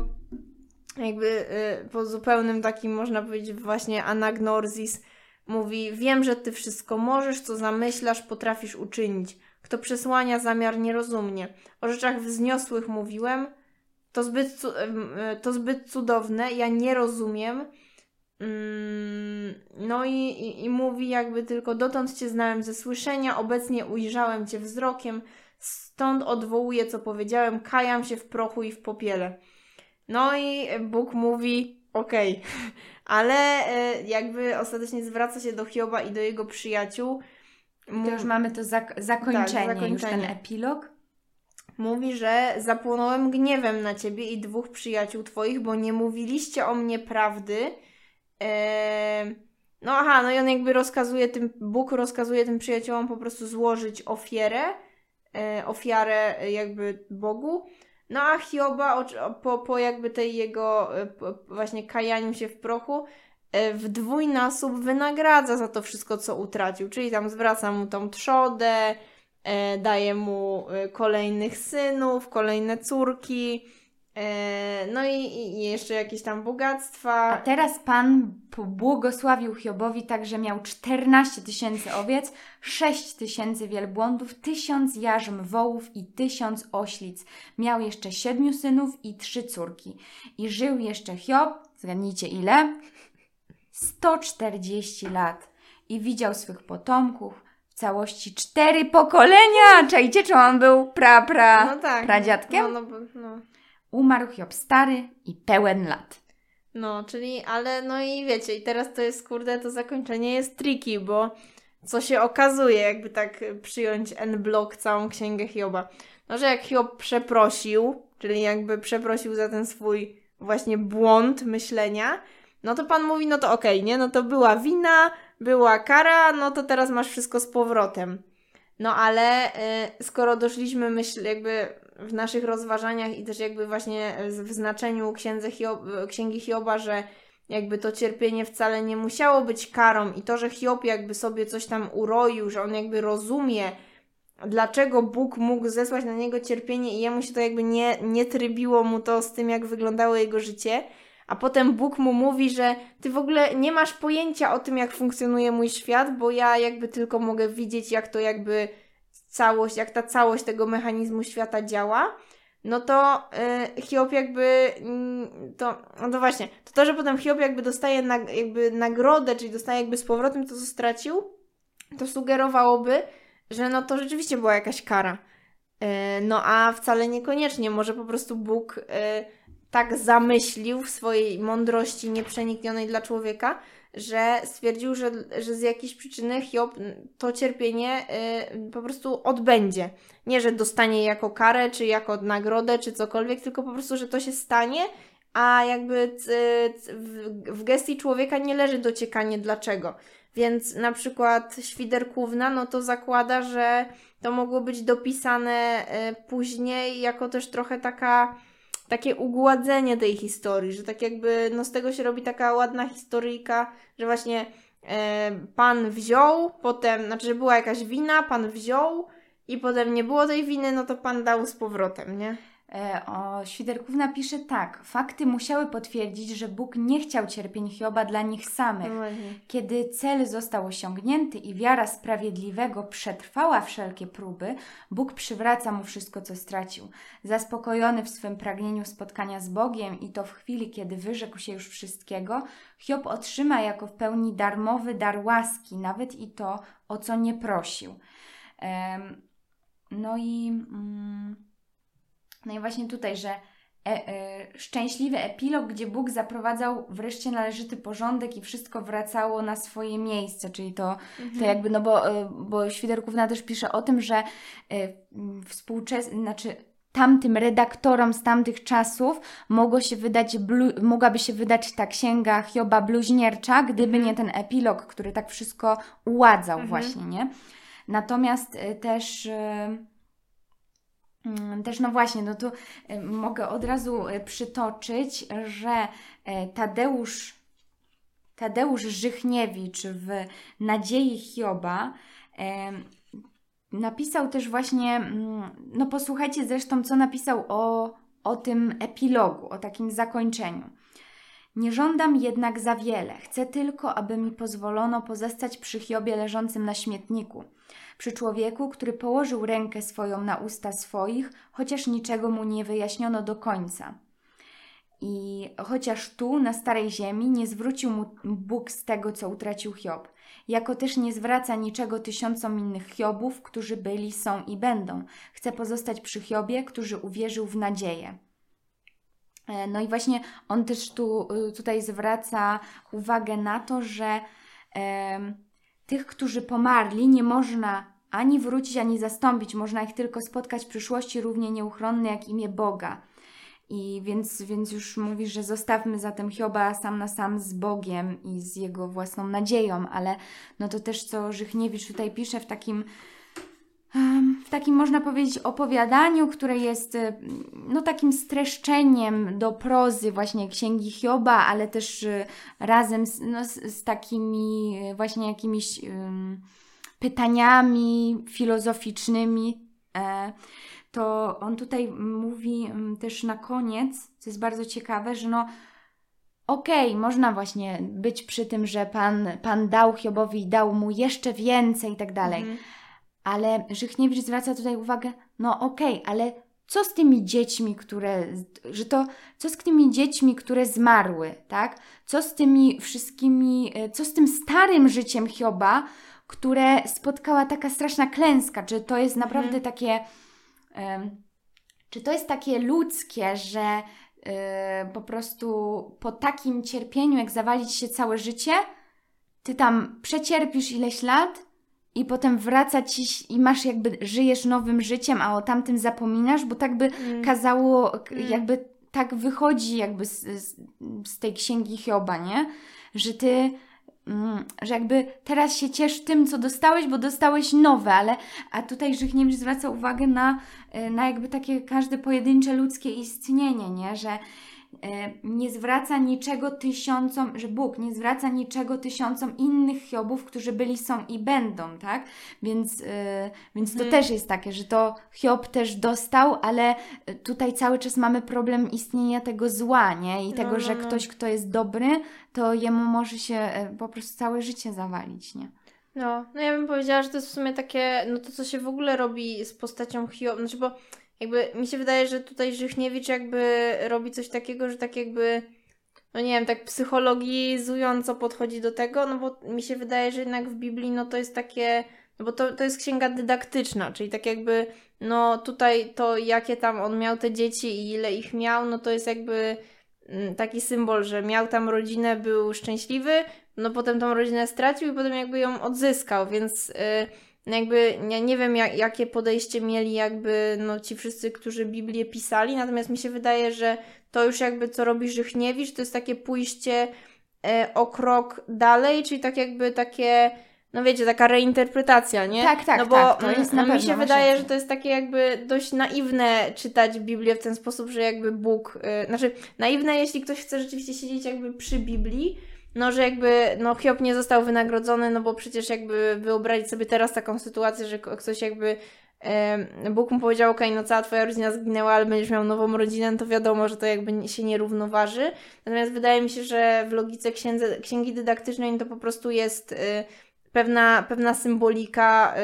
S2: jakby e, po zupełnym takim można powiedzieć właśnie anagnorzis mówi wiem, że ty wszystko możesz, co zamyślasz, potrafisz uczynić. Kto przesłania zamiar nierozumnie. O rzeczach wzniosłych mówiłem, to zbyt, e, to zbyt cudowne, ja nie rozumiem. Mm, No i, i, i mówi jakby tylko dotąd Cię znałem ze słyszenia, obecnie ujrzałem Cię wzrokiem, stąd odwołuję co powiedziałem, kajam się w prochu i w popiele. No i Bóg mówi okej, *laughs* ale e, jakby ostatecznie zwraca się do Hioba i do jego przyjaciół.
S1: To już mamy to zak- zakończenie, już ten
S2: Tak, zakończenie.
S1: epilog.
S2: Mówi, że zapłonąłem gniewem na ciebie i dwóch przyjaciół twoich, bo nie mówiliście o mnie prawdy. Eee, no aha, no i on jakby rozkazuje tym, Bóg rozkazuje tym przyjaciołom po prostu złożyć ofierę, e, ofiarę e, jakby Bogu. No a Hioba po, po jakby tej jego e, właśnie kajaniu się w prochu w dwójnasób wynagradza za to wszystko, co utracił. Czyli tam zwraca mu tą trzodę, e, daje mu e, kolejnych synów, kolejne córki, e, no i, jeszcze jakieś tam
S1: A
S2: bogactwa.
S1: teraz Pan pobłogosławił Hiobowi tak, że miał 14 tysięcy owiec, 6 tysięcy wielbłądów, tysiąc jarzm wołów i tysiąc oślic. Miał jeszcze siedmiu synów i trzy córki. I żył jeszcze Hiob, zgadnijcie ile? 140 lat. I widział swych potomków w całości cztery pokolenia. Czajcie, czy on był pra, pra,
S2: No tak.
S1: pradziadkiem?
S2: No, no, no.
S1: Umarł Hiob stary i pełen lat.
S2: No, czyli, ale no i wiecie, i teraz to jest, kurde, to zakończenie jest tricky, bo co się okazuje, jakby tak przyjąć N-blok całą księgę Hioba. No, że jak Hiob przeprosił, czyli jakby przeprosił za ten swój właśnie błąd myślenia, no to Pan mówi, no to okej, nie? No to była wina, była kara, no to teraz masz wszystko z powrotem. No ale y, skoro doszliśmy, myśl, jakby w naszych rozważaniach i też jakby właśnie w znaczeniu Hiob, księgi Hioba, że jakby to cierpienie wcale nie musiało być karą i to, że Hiob jakby sobie coś tam uroił, że on jakby rozumie, dlaczego Bóg mógł zesłać na niego cierpienie i jemu się to jakby nie, nie trybiło mu to z tym, jak wyglądało jego życie, a potem Bóg mu mówi, że ty w ogóle nie masz pojęcia o tym, jak funkcjonuje mój świat, bo ja jakby tylko mogę widzieć, jak to jakby całość, jak ta całość tego mechanizmu świata działa, no to y, Hiob jakby mm, to, no to właśnie, to to, że potem Hiob jakby dostaje nag, jakby nagrodę, czyli dostaje jakby z powrotem to, co stracił, to sugerowałoby, że no to rzeczywiście była jakaś kara. E, no a wcale niekoniecznie. Może po prostu Bóg e, tak zamyślił w swojej mądrości nieprzeniknionej dla człowieka, że stwierdził, że, że z jakiejś przyczyny Hiob to cierpienie y, po prostu odbędzie. Nie, że dostanie jako karę, czy jako nagrodę, czy cokolwiek, tylko po prostu, że to się stanie, a jakby w, w gestii człowieka nie leży dociekanie dlaczego. Więc na przykład świderkówna, no to zakłada, że to mogło być dopisane y, później jako też trochę taka takie ugładzenie tej historii, że tak jakby no z tego się robi taka ładna historyjka, że właśnie e, pan wziął, potem, znaczy, że była jakaś wina, pan wziął i potem nie było tej winy, no to pan dał z powrotem, nie?
S1: E, o, Świderków napisze tak. Fakty musiały potwierdzić, że Bóg nie chciał cierpień Hioba dla nich samych.
S2: No
S1: Kiedy cel został osiągnięty i wiara sprawiedliwego przetrwała wszelkie próby, Bóg przywraca mu wszystko, co stracił. Zaspokojony w swym pragnieniu spotkania z Bogiem i to w chwili, kiedy wyrzekł się już wszystkiego, Hiob otrzyma jako w pełni darmowy dar łaski, nawet i to, o co nie prosił. no i... Mm, no i właśnie tutaj, że e, e, szczęśliwy epilog, gdzie Bóg zaprowadzał wreszcie należyty porządek i wszystko wracało na swoje miejsce, czyli to, mhm. to jakby, no bo, e, bo Świderkówna też pisze o tym, że e, współczesny, znaczy tamtym redaktorom z tamtych czasów mogło się wydać blu, mogłaby się wydać ta księga Hioba bluźniercza, gdyby mhm. nie ten epilog, który tak wszystko uładzał mhm. właśnie, nie? Natomiast e, też... też no właśnie, no tu y, mogę od razu y, przytoczyć, że y, Tadeusz, Tadeusz Żychniewicz w Nadziei Hioba napisał też właśnie, mm, no posłuchajcie zresztą, co napisał o, o tym epilogu, o takim zakończeniu. Nie żądam jednak za wiele, chcę tylko, aby mi pozwolono pozostać przy Hiobie leżącym na śmietniku – przy człowieku, który położył rękę swoją na usta swoich, chociaż niczego mu nie wyjaśniono do końca. I chociaż tu, na starej ziemi, nie zwrócił mu Bóg z tego, co utracił Hiob, jako też nie zwraca niczego tysiącom innych Hiobów, którzy byli, są i będą. Chce pozostać przy Hiobie, który uwierzył w nadzieję. E, no i właśnie on też tu, y, tutaj zwraca uwagę na to, że e, tych, którzy pomarli, nie można ani wrócić, ani zastąpić. Można ich tylko spotkać w przyszłości równie nieuchronne jak imię Boga. I więc, więc już mówisz, że zostawmy zatem Hioba sam na sam z Bogiem i z jego własną nadzieją, ale no to też co Żychniewicz tutaj pisze w takim w takim można powiedzieć opowiadaniu, które jest no takim streszczeniem do prozy właśnie księgi Hioba, ale też y, razem z, no, z, takimi właśnie jakimiś um, pytaniami filozoficznymi, e, to on tutaj mówi mm, też na koniec, co jest bardzo ciekawe, że no okej, okay, można właśnie być przy tym, że Pan, Pan dał Hiobowi, dał mu jeszcze więcej i tak dalej. Mhm. Ale Żychniewicz zwraca tutaj uwagę, no okej, okay, ale co z tymi dziećmi, które, że to, co z tymi dziećmi, które zmarły, tak? Co z tymi wszystkimi, e, co z tym starym życiem Hioba, które spotkała taka straszna klęska, czy to jest naprawdę mhm. takie, czy to jest takie ludzkie, że y, po prostu po takim cierpieniu, jak zawalić się całe życie, ty tam przecierpisz ileś lat i potem wraca ci i masz jakby, żyjesz nowym życiem, a o tamtym zapominasz, bo tak by mm. kazało, mm. jakby tak wychodzi jakby z, z, tej księgi Hioba, nie? Że ty Mm, że jakby teraz się ciesz tym, co dostałeś, bo dostałeś nowe, ale a tutaj Żychniewicz zwraca uwagę na, y, na jakby takie każde pojedyncze ludzkie istnienie, nie? Że nie zwraca niczego tysiącom, że Bóg nie zwraca niczego tysiącom innych Hiobów, którzy byli, są i będą, tak? Więc, yy, więc to hmm. też jest takie, że to Hiob też dostał, ale tutaj cały czas mamy problem istnienia tego zła, nie? I no, tego, no, że no. ktoś, kto jest dobry, to jemu może się e, po prostu całe życie zawalić, nie?
S2: No, no ja bym powiedziała, że to jest w sumie takie, no to co się w ogóle robi z postacią Hiob, znaczy bo jakby mi się wydaje, że tutaj Żychniewicz jakby robi coś takiego, że tak jakby no nie wiem, tak psychologizująco podchodzi do tego, no bo mi się wydaje, że jednak w Biblii no to jest takie no bo to, to jest księga dydaktyczna, czyli tak jakby, no tutaj to jakie tam on miał te dzieci i ile ich miał, no to jest jakby mm, taki symbol, że miał tam rodzinę, był szczęśliwy, no potem tą rodzinę stracił i potem jakby ją odzyskał, więc y, no jakby ja nie wiem jak, jakie podejście mieli jakby no ci wszyscy, którzy Biblię pisali, natomiast mi się wydaje, że to już jakby co robi Żychniewicz, to jest takie pójście e, o krok dalej, czyli tak jakby takie no wiecie, taka reinterpretacja, nie?
S1: Tak, tak,
S2: no bo
S1: tak, to jest
S2: no, mi się wydaje, że to jest takie jakby dość naiwne czytać Biblię w ten sposób, że jakby Bóg, y, znaczy naiwne, jeśli ktoś chce rzeczywiście siedzieć jakby przy Biblii, no że jakby no Hiob nie został wynagrodzony, no bo przecież jakby wyobrazić sobie teraz taką sytuację, że ktoś jakby Bóg mu powiedział, okej, no cała twoja rodzina zginęła, ale będziesz miał nową rodzinę, no to wiadomo, że to jakby się nie równoważy. Natomiast wydaje mi się, że w logice księdze, księgi dydaktycznej to po prostu jest y, pewna, pewna symbolika,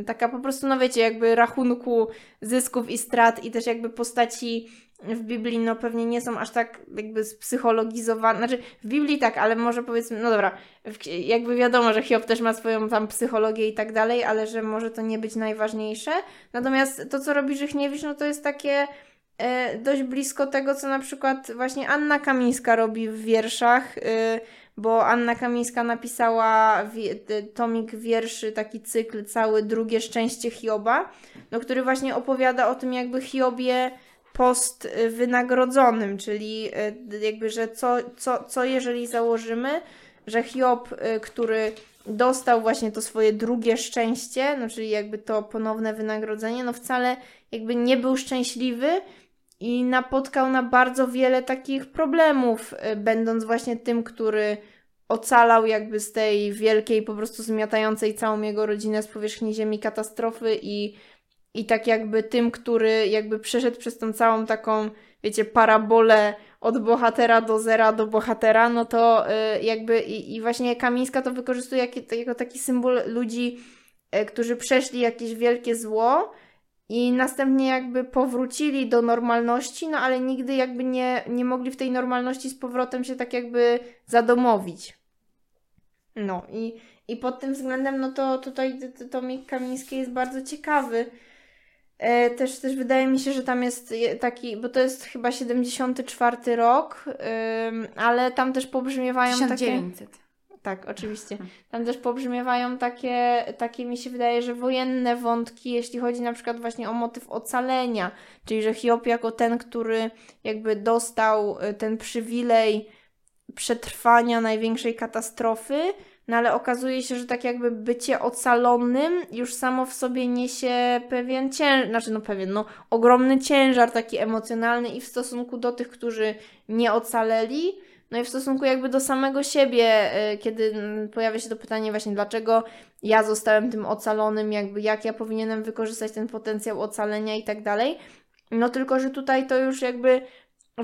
S2: y, taka po prostu, no wiecie, jakby rachunku zysków i strat i też jakby postaci w Biblii, no pewnie nie są aż tak jakby spsychologizowane, znaczy w Biblii tak, ale może powiedzmy, no dobra, jakby wiadomo, że Hiob też ma swoją tam psychologię i tak dalej, ale że może to nie być najważniejsze. Natomiast to, co robi Żychniewicz, no to jest takie e, dość blisko tego, co na przykład właśnie Anna Kamińska robi w wierszach, e, bo Anna Kamińska napisała tomik wierszy, taki cykl cały, drugie szczęście Hioba, no, który właśnie opowiada o tym jakby Hiobie post y, wynagrodzonym, czyli y, jakby, że co, co, co jeżeli założymy, że Hiob, y, który dostał właśnie to swoje drugie szczęście, no czyli jakby to ponowne wynagrodzenie, no wcale jakby nie był szczęśliwy i napotkał na bardzo wiele takich problemów, będąc właśnie tym, który ocalał jakby z tej wielkiej, po prostu zmiatającej całą jego rodzinę z powierzchni ziemi katastrofy i, i tak jakby tym, który jakby przeszedł przez tą całą taką, wiecie, parabolę od bohatera do zera do bohatera, no to y, jakby i, i właśnie Kamińska to wykorzystuje jako, jako taki symbol ludzi, y, którzy przeszli jakieś wielkie zło i następnie jakby powrócili do normalności, no ale nigdy jakby nie, nie mogli w tej normalności z powrotem się tak jakby zadomowić. No i, i pod tym względem, no to tutaj tomik Kamiński jest bardzo ciekawy. E, też, też wydaje mi się, że tam jest je- taki, bo to jest chyba 74 rok, ale tam też pobrzmiewają takie...
S1: 1900.
S2: Tak, oczywiście. Tam też pobrzmiewają takie, takie, mi się wydaje, że wojenne wątki, jeśli chodzi na przykład właśnie o motyw ocalenia, czyli że Hiob jako ten, który jakby dostał y, ten przywilej przetrwania największej katastrofy, no ale okazuje się, że tak jakby bycie ocalonym już samo w sobie niesie pewien ciężar, znaczy no pewien, no ogromny ciężar taki emocjonalny i w stosunku do tych, którzy nie ocaleli, no i w stosunku jakby do samego siebie, y, kiedy mm, pojawia się to pytanie właśnie, dlaczego ja zostałem tym ocalonym, jakby jak ja powinienem wykorzystać ten potencjał ocalenia i tak dalej. No tylko, że tutaj to już jakby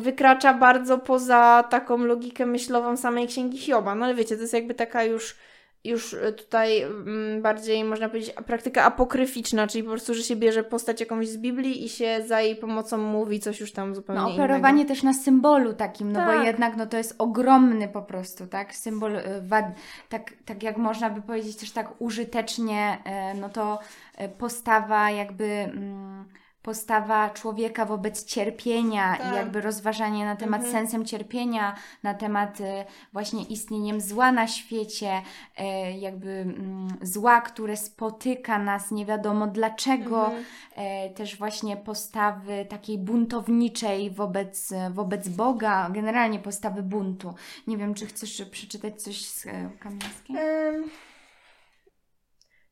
S2: wykracza bardzo poza taką logikę myślową samej księgi Hioba. No ale wiecie, to jest jakby taka już, już tutaj mm, bardziej można powiedzieć praktyka apokryficzna, czyli po prostu, że się bierze postać jakąś z Biblii i się za jej pomocą mówi coś już tam zupełnie
S1: No,
S2: innego.
S1: operowanie też na symbolu takim, no bo
S2: Tak.
S1: jednak no, to jest ogromny po prostu, tak? Symbol, wad, tak, tak jak można by powiedzieć też tak użytecznie, y, no to y, postawa jakby... mm, Postawa człowieka wobec cierpienia
S2: Tak.
S1: i jakby rozważanie na temat
S2: Mhm.
S1: sensem cierpienia, na temat y, właśnie istnieniem zła na świecie, y, jakby mm, zła, które spotyka nas nie wiadomo dlaczego,
S2: Mhm.
S1: e, też właśnie postawy takiej buntowniczej wobec, wobec Boga, generalnie postawy buntu. Nie wiem, czy chcesz przeczytać coś z e, Kamińskiej?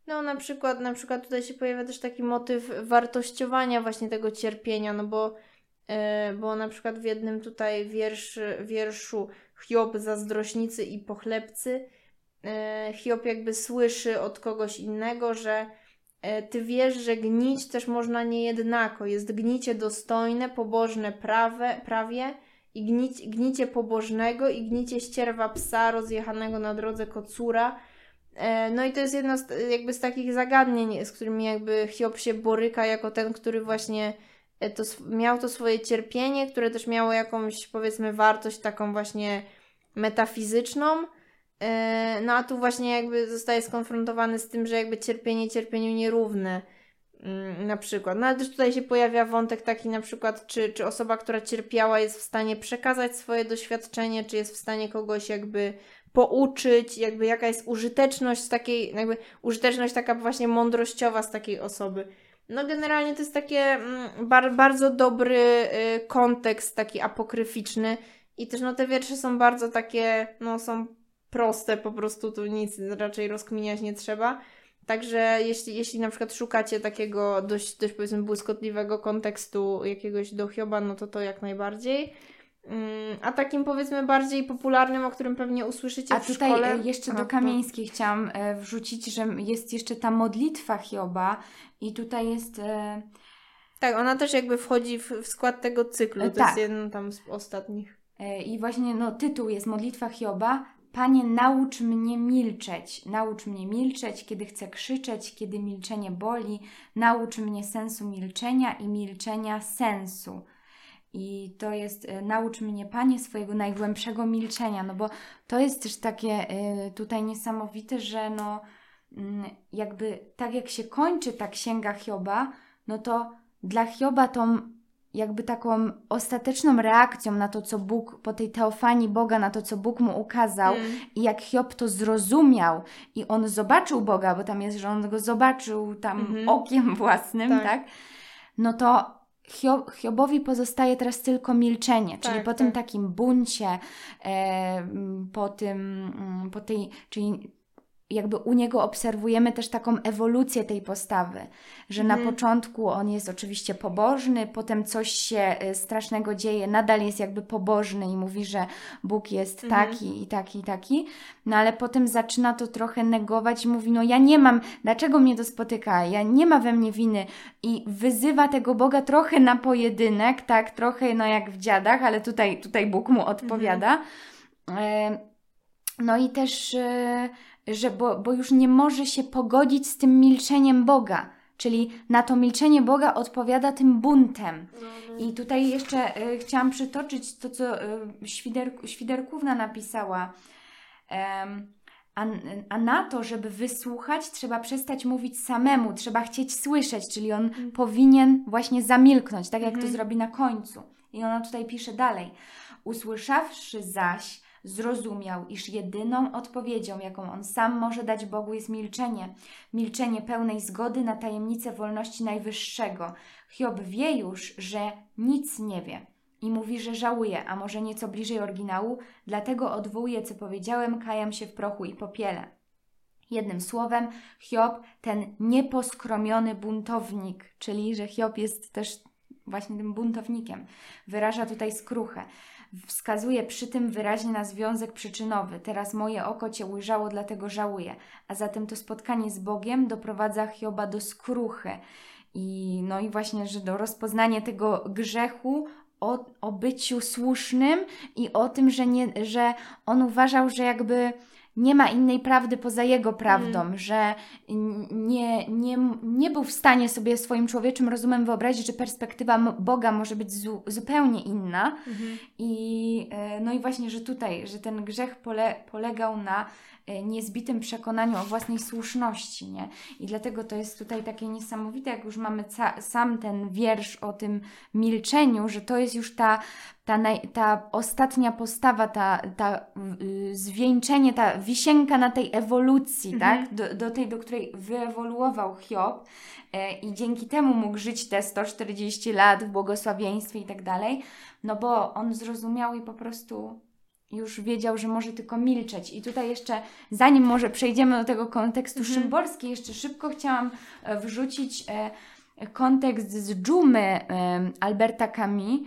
S2: No, na przykład, na przykład tutaj się pojawia też taki motyw wartościowania właśnie tego cierpienia, no bo, e, bo na przykład w jednym tutaj wierszy, wierszu Hiob, zazdrośnicy i pochlebcy, e, Hiob jakby słyszy od kogoś innego, że e, ty wiesz, że gnić też można niejednako. Jest gnicie dostojne, pobożne prawe, prawie i gnić, gnicie pobożnego i gnicie ścierwa psa rozjechanego na drodze kocura. E, No i to jest jedno z, jakby z takich zagadnień, z którymi jakby Hiob się boryka jako ten, który właśnie e, to, miał to swoje cierpienie, które też miało jakąś powiedzmy wartość taką właśnie metafizyczną. E, no a tu właśnie jakby zostaje skonfrontowany z tym, że jakby cierpienie cierpieniu nierówne mm, na przykład. No ale też tutaj się pojawia wątek taki na przykład, czy, czy osoba, która cierpiała jest w stanie przekazać swoje doświadczenie, czy jest w stanie kogoś jakby pouczyć, jakby jaka jest użyteczność takiej, jakby użyteczność taka właśnie mądrościowa z takiej osoby. No generalnie to jest takie mm, bar, bardzo dobry y, kontekst, taki apokryficzny i też no te wiersze są bardzo takie, no są proste, po prostu tu nic raczej rozkminiać nie trzeba. Także jeśli, jeśli na przykład szukacie takiego dość, dość powiedzmy błyskotliwego kontekstu jakiegoś do Hioba, no to to jak najbardziej. Mm, a takim powiedzmy bardziej popularnym, o którym pewnie usłyszycie
S1: A
S2: w
S1: tutaj
S2: szkole...
S1: e, jeszcze
S2: A,
S1: do Kamieńskiej chciałam e, wrzucić, że jest jeszcze ta modlitwa Hioba i tutaj jest... E,
S2: Tak, ona też jakby wchodzi w, w skład tego cyklu. To
S1: tak.
S2: jest jeden tam z ostatnich.
S1: I właśnie no, tytuł jest Modlitwa Hioba. Panie, naucz mnie milczeć. Naucz mnie milczeć, kiedy chcę krzyczeć, kiedy milczenie boli. Naucz mnie sensu milczenia i milczenia sensu. I to jest, e, naucz mnie, Panie, swojego najgłębszego milczenia, no bo to jest też takie e, tutaj niesamowite, że no mm, jakby tak jak się kończy ta księga Hioba, no to dla Hioba tą jakby taką ostateczną reakcją na to, co Bóg, po tej teofanii Boga, na to, co Bóg mu ukazał
S2: Mm.
S1: i jak Hiob to zrozumiał i on zobaczył Boga, bo tam jest, że on go zobaczył tam
S2: Mhm.
S1: okiem własnym,
S2: Tak.
S1: tak? No to Hiob, Hiobowi pozostaje teraz tylko milczenie, czyli
S2: Tak,
S1: po tym
S2: tak.
S1: takim buncie, e, po tym, mm, po tej, czyli jakby u niego obserwujemy też taką ewolucję tej postawy, że na
S2: Mhm.
S1: początku on jest oczywiście pobożny, potem coś się y, strasznego dzieje, nadal jest jakby pobożny i mówi, że Bóg jest
S2: Mhm.
S1: taki i taki i taki, no ale potem zaczyna to trochę negować i mówi, no ja nie mam, dlaczego mnie to spotyka, ja nie ma we mnie winy i wyzywa tego Boga trochę na pojedynek, tak, trochę no jak w dziadach, ale tutaj, tutaj Bóg mu odpowiada. E, No i też, e, że bo, bo już nie może się pogodzić z tym milczeniem Boga. Czyli na to milczenie Boga odpowiada tym buntem. I tutaj jeszcze e, chciałam przytoczyć to, co e, Świder, Świderkówna napisała. A, a na to, żeby wysłuchać, trzeba przestać mówić samemu, trzeba chcieć słyszeć, czyli on powinien właśnie zamilknąć, tak jak to
S2: Mhm.
S1: zrobi na końcu. I ona tutaj pisze dalej. Usłyszawszy zaś, zrozumiał, iż jedyną odpowiedzią, jaką on sam może dać Bogu, jest milczenie. Milczenie pełnej zgody na tajemnicę wolności Najwyższego. Hiob wie już, że nic nie wie. I mówi, że żałuje, a może nieco bliżej oryginału, dlatego odwołuję, co powiedziałem, kajam się w prochu i popiele. Jednym słowem, Hiob, ten nieposkromiony buntownik, czyli że Hiob jest też właśnie tym buntownikiem, wyraża tutaj skruchę. Wskazuje przy tym wyraźnie na związek przyczynowy. Teraz moje oko Cię ujrzało, dlatego żałuję. A zatem to spotkanie z Bogiem doprowadza Hioba do skruchy. I, no i właśnie, że do rozpoznania tego grzechu o, o byciu słusznym i o tym, że, nie, że on uważał, że jakby nie ma innej prawdy poza jego prawdą, że nie, nie, nie był w stanie sobie swoim człowieczym rozumem wyobrazić, że perspektywa Boga może być zu, zupełnie inna.
S2: Mhm.
S1: I e, no i właśnie, że tutaj, że ten grzech pole, polegał na e, niezbitym przekonaniu o własnej słuszności, nie? I dlatego to jest tutaj takie niesamowite, jak już mamy sam ten wiersz o tym milczeniu, że to jest już ta, ta, naj, ta ostatnia postawa, ta, ta y, zwieńczenie, ta wisienka na tej ewolucji,
S2: Mhm.
S1: tak? Do, do tej, do której wyewoluował Hiob e, i dzięki temu mógł żyć te 140 lat w błogosławieństwie i tak dalej, no bo on zrozumiał i po prostu już wiedział, że może tylko milczeć. I tutaj jeszcze, zanim może przejdziemy do tego kontekstu
S2: Mhm.
S1: szymborski, jeszcze szybko chciałam e, wrzucić e, kontekst z dżumy Alberta Camus.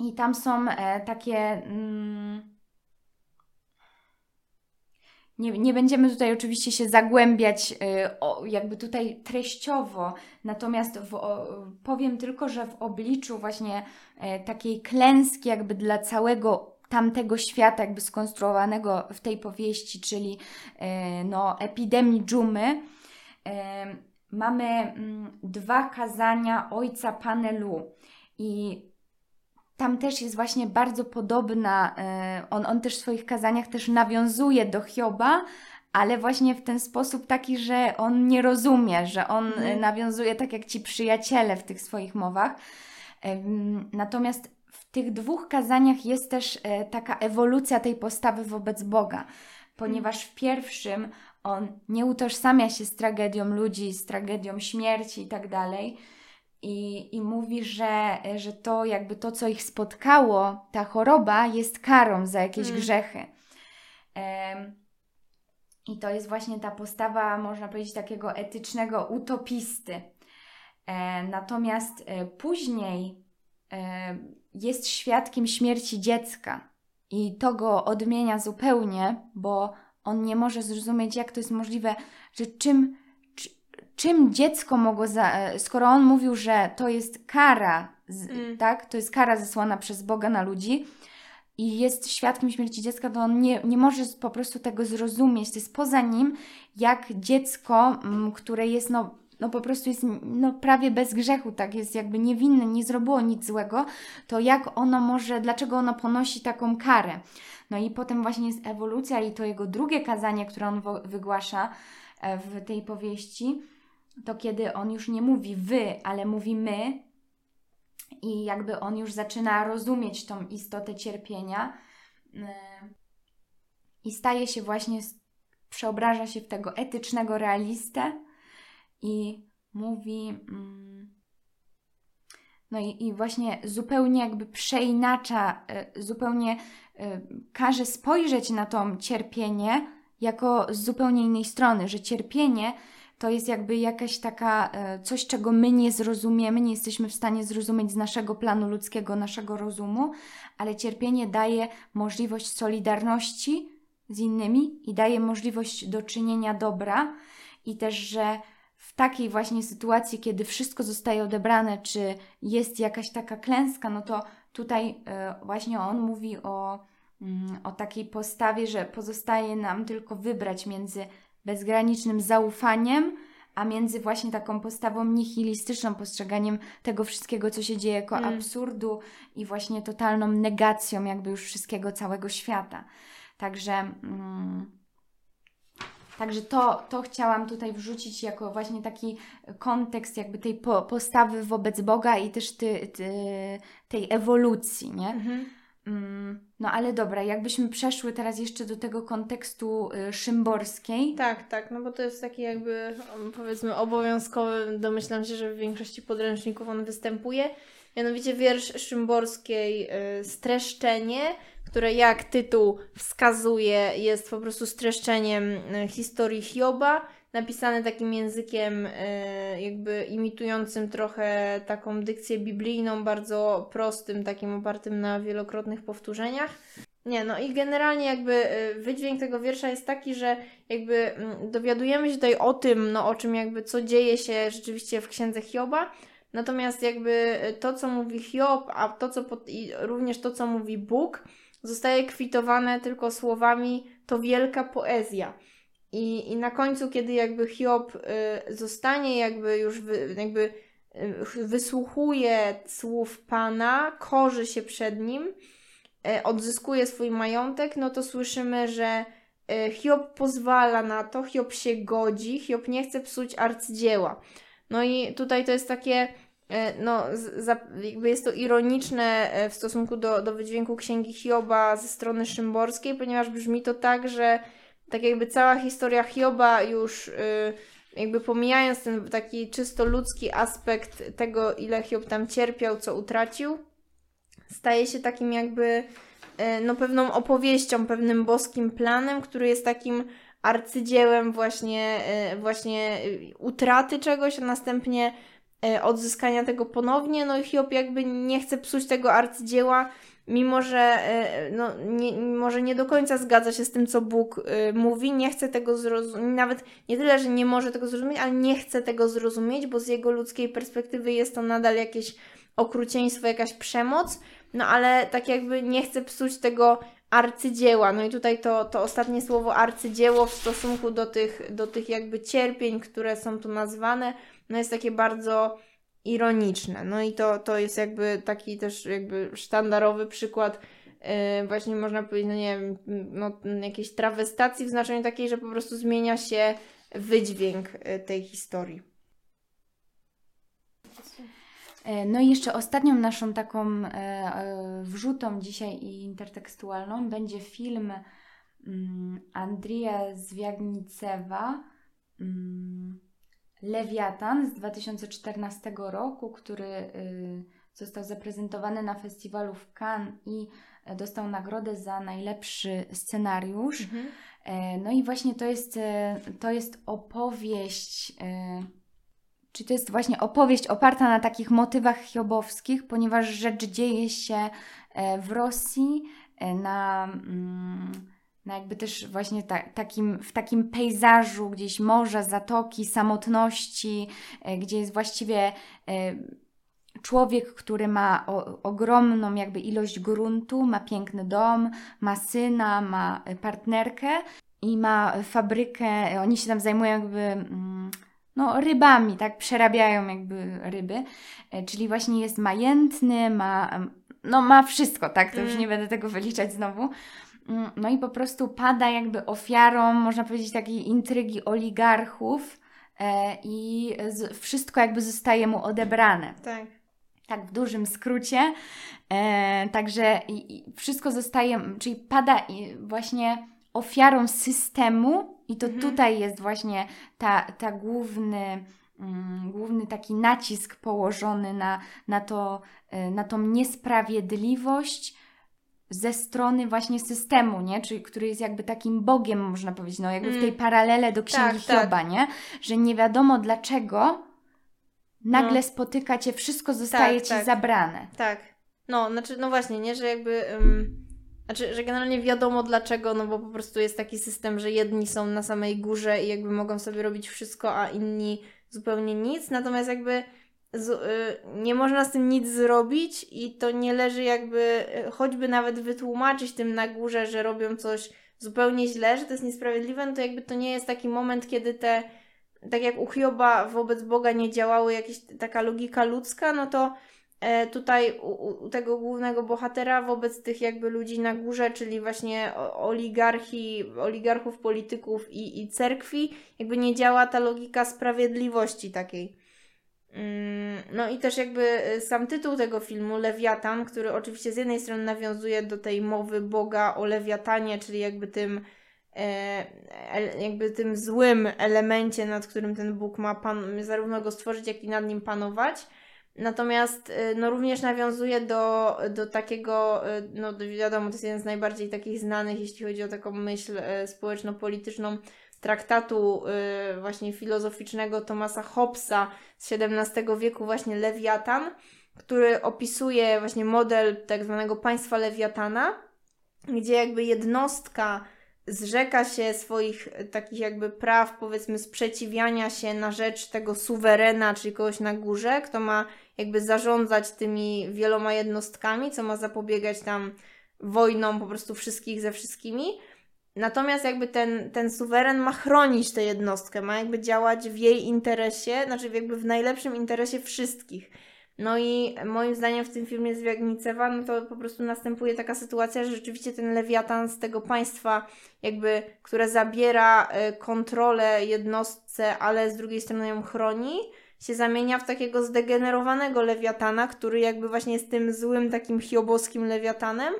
S1: I tam są e, takie... Mm, nie, nie będziemy tutaj oczywiście się zagłębiać y, o, jakby tutaj treściowo, natomiast w, o, powiem tylko, że w obliczu właśnie e, takiej klęski jakby dla całego tamtego świata jakby skonstruowanego w tej powieści, czyli e, no, epidemii dżumy, mamy mm, dwa kazania ojca Panelu. I tam też jest właśnie bardzo podobna, e, on, on też w swoich kazaniach też nawiązuje do Hioba, ale właśnie w ten sposób taki, że on nie rozumie, że on
S2: Mhm.
S1: nawiązuje tak jak ci przyjaciele w tych swoich mowach. Natomiast w tych dwóch kazaniach jest też e, taka ewolucja tej postawy wobec Boga, ponieważ w pierwszym on nie utożsamia się z tragedią ludzi, z tragedią śmierci i tak dalej. I, I mówi, że, że to jakby to, co ich spotkało, ta choroba, jest karą za jakieś
S2: Mm.
S1: grzechy. Em, I to jest właśnie ta postawa, można powiedzieć, takiego etycznego utopisty. E, natomiast e, później e, jest świadkiem śmierci dziecka i to go odmienia zupełnie, bo on nie może zrozumieć, jak to jest możliwe, że czym, czy, czym dziecko mogło, za, e, skoro on mówił, że to jest kara, z,
S2: Mm.
S1: tak, to jest kara zesłana przez Boga na ludzi i jest świadkiem śmierci dziecka, to on nie, nie może po prostu tego zrozumieć. To jest poza nim, jak dziecko, które jest no, no po prostu jest no, prawie bez grzechu, tak, jest jakby niewinne, nie zrobiło nic złego, to jak ono może, dlaczego ono ponosi taką karę? No i potem właśnie jest ewolucja i to jego drugie kazanie, które on wygłasza e, w tej powieści, to kiedy on już nie mówi wy, ale mówi my i jakby on już zaczyna rozumieć tą istotę cierpienia e, i staje się właśnie, przeobraża się w tego etycznego realistę i mówi. mm, No i, i właśnie zupełnie jakby przeinacza, e, zupełnie e, każe spojrzeć na to cierpienie jako z zupełnie innej strony, że cierpienie to jest jakby jakaś taka e, coś, czego my nie zrozumiemy, nie jesteśmy w stanie zrozumieć z naszego planu ludzkiego, naszego rozumu, ale cierpienie daje możliwość solidarności z innymi i daje możliwość do czynienia dobra. I też, że w takiej właśnie sytuacji, kiedy wszystko zostaje odebrane, czy jest jakaś taka klęska, no to tutaj e, właśnie on mówi o, mm, o takiej postawie, że pozostaje nam tylko wybrać między bezgranicznym zaufaniem, a między właśnie taką postawą nihilistyczną, postrzeganiem tego wszystkiego, co się dzieje jako
S2: Mm.
S1: absurdu i właśnie totalną negacją jakby już wszystkiego, całego świata. Także, mm, także to, to chciałam tutaj wrzucić jako właśnie taki kontekst jakby tej po, postawy wobec Boga i też ty, ty, tej ewolucji, nie?
S2: Mhm.
S1: Mm, No ale dobra, jakbyśmy przeszły teraz jeszcze do tego kontekstu y, szymborskiej.
S2: Tak, tak, no bo to jest taki jakby um, powiedzmy obowiązkowy, domyślam się, że w większości podręczników on występuje. Mianowicie wiersz Szymborskiej y, Streszczenie, które jak tytuł wskazuje jest po prostu streszczeniem y, historii Hioba, napisane takim językiem y, jakby imitującym trochę taką dykcję biblijną, bardzo prostym, takim opartym na wielokrotnych powtórzeniach. Nie, no i generalnie jakby y, wydźwięk tego wiersza jest taki, że jakby mm, dowiadujemy się tutaj o tym, no o czym jakby co dzieje się rzeczywiście w księdze Hioba, natomiast jakby y, to, co mówi Hiob, a to, co pod, i również to, co mówi Bóg, zostaje kwitowane tylko słowami to wielka poezja. I, I na końcu, kiedy jakby Hiob y, zostanie jakby już wy, jakby y, wysłuchuje słów Pana, korzy się przed nim, e, odzyskuje swój majątek, no to słyszymy, że e, Hiob pozwala na to, Hiob się godzi, Hiob nie chce psuć arcydzieła. No i tutaj to jest takie, e, no, jakby jest to ironiczne w stosunku do, do wydźwięku księgi Hioba ze strony szymborskiej, ponieważ brzmi to tak, że tak jakby cała historia Hioba już y, jakby pomijając ten taki czysto ludzki aspekt tego, ile Hiob tam cierpiał, co utracił, staje się takim jakby e, no pewną opowieścią, pewnym boskim planem, który jest takim arcydziełem właśnie, e, właśnie utraty czegoś, a następnie odzyskania tego ponownie. No i Hiob jakby nie chce psuć tego arcydzieła, mimo że e, no, nie, może nie do końca zgadza się z tym, co Bóg e, mówi, nie chce tego zrozumieć, nawet nie tyle, że nie może tego zrozumieć, ale nie chce tego zrozumieć, bo z jego ludzkiej perspektywy jest to nadal jakieś okrucieństwo, jakaś przemoc, no ale tak jakby nie chce psuć tego arcydzieła. No i tutaj to, to ostatnie słowo arcydzieło w stosunku do tych, do tych jakby cierpień, które są tu nazwane, no jest takie bardzo ironiczne. No i to, to jest jakby taki też jakby sztandarowy przykład yy, właśnie można powiedzieć, no nie wiem, no, jakiejś trawestacji w znaczeniu takiej, że po prostu zmienia się wydźwięk y, tej historii.
S1: E, no i jeszcze ostatnią naszą taką e, e, wrzutą dzisiaj i intertekstualną będzie film mm, Andrija Zwiagnicewa mm, Lewiatan z 2014 roku, który y, został zaprezentowany na festiwalu w Cannes i dostał nagrodę za najlepszy scenariusz. Mhm. No i właśnie to jest, to jest opowieść czy to jest właśnie opowieść oparta na takich motywach hiobowskich, ponieważ rzecz dzieje się e, w Rosji, e, na, mm, na jakby też właśnie ta, takim, w takim pejzażu gdzieś morza, zatoki, samotności, e, gdzie jest właściwie człowiek, który ma o, ogromną jakby ilość gruntu, ma piękny dom, ma syna, ma partnerkę i ma fabrykę, oni się tam zajmują jakby... Mm, no, rybami, tak, przerabiają jakby ryby, e, czyli właśnie jest majętny, ma, no ma wszystko, tak, to już mm. nie będę tego wyliczać znowu. Mm, no i po prostu pada jakby ofiarą, można powiedzieć, takiej intrygi oligarchów e, i wszystko jakby zostaje mu odebrane.
S2: Tak.
S1: Tak, w dużym skrócie. E, także wszystko zostaje, czyli pada właśnie ofiarą systemu, i to mhm. tutaj jest właśnie ta, ta główny, mm, główny taki nacisk położony na, na, to, y, na tą niesprawiedliwość ze strony właśnie systemu, nie? Czyli który jest jakby takim bogiem, można powiedzieć, no jakby mm. w tej paralele do księgi tak, Hioba, tak. nie? Że nie wiadomo dlaczego nagle no. spotyka cię, wszystko zostaje tak, ci
S2: tak.
S1: zabrane.
S2: Tak. No, znaczy, no właśnie, nie, że jakby. Um znaczy, że generalnie wiadomo dlaczego, no bo po prostu jest taki system, że jedni są na samej górze i jakby mogą sobie robić wszystko, a inni zupełnie nic. Natomiast jakby z, y, nie można z tym nic zrobić i to nie leży jakby, y, choćby nawet wytłumaczyć tym na górze, że robią coś zupełnie źle, że to jest niesprawiedliwe, no to jakby to nie jest taki moment, kiedy te, tak jak u Hioba wobec Boga nie działały jakaś taka logika ludzka, no to E, tutaj u, u, tego głównego bohatera wobec tych jakby ludzi na górze, czyli właśnie oligarchi, oligarchów, polityków i, i cerkwi, jakby nie działa ta logika sprawiedliwości takiej. Mm, no i też jakby e, sam tytuł tego filmu, Lewiatan, który oczywiście z jednej strony nawiązuje do tej mowy Boga o Lewiatanie, czyli jakby tym e, jakby tym złym elemencie, nad którym ten Bóg ma pan, zarówno go stworzyć, jak i nad nim panować. Natomiast y, no, również nawiązuje do, do takiego, no wiadomo, to jest jeden z najbardziej takich znanych, jeśli chodzi o taką myśl y, traktatu właśnie filozoficznego Thomasa Hobbesa z XVII wieku, właśnie Lewiatan, który opisuje właśnie model tak zwanego państwa Lewiatana, gdzie jakby jednostka zrzeka się swoich takich jakby praw, powiedzmy, sprzeciwiania się na rzecz tego suwerena, czyli kogoś na górze, kto ma jakby zarządzać tymi wieloma jednostkami, co ma zapobiegać tam wojnom po prostu wszystkich ze wszystkimi. Natomiast jakby ten, ten suweren ma chronić tę jednostkę, ma jakby działać w jej interesie, znaczy jakby w najlepszym interesie wszystkich. No i moim zdaniem w tym filmie Zwiagnicewa, no to po prostu następuje taka sytuacja, że rzeczywiście ten lewiatan z tego państwa, jakby, które zabiera e, kontrolę jednostce, ale z drugiej strony ją chroni, się zamienia w takiego zdegenerowanego lewiatana, który jakby właśnie jest tym złym, takim hiobowskim lewiatanem,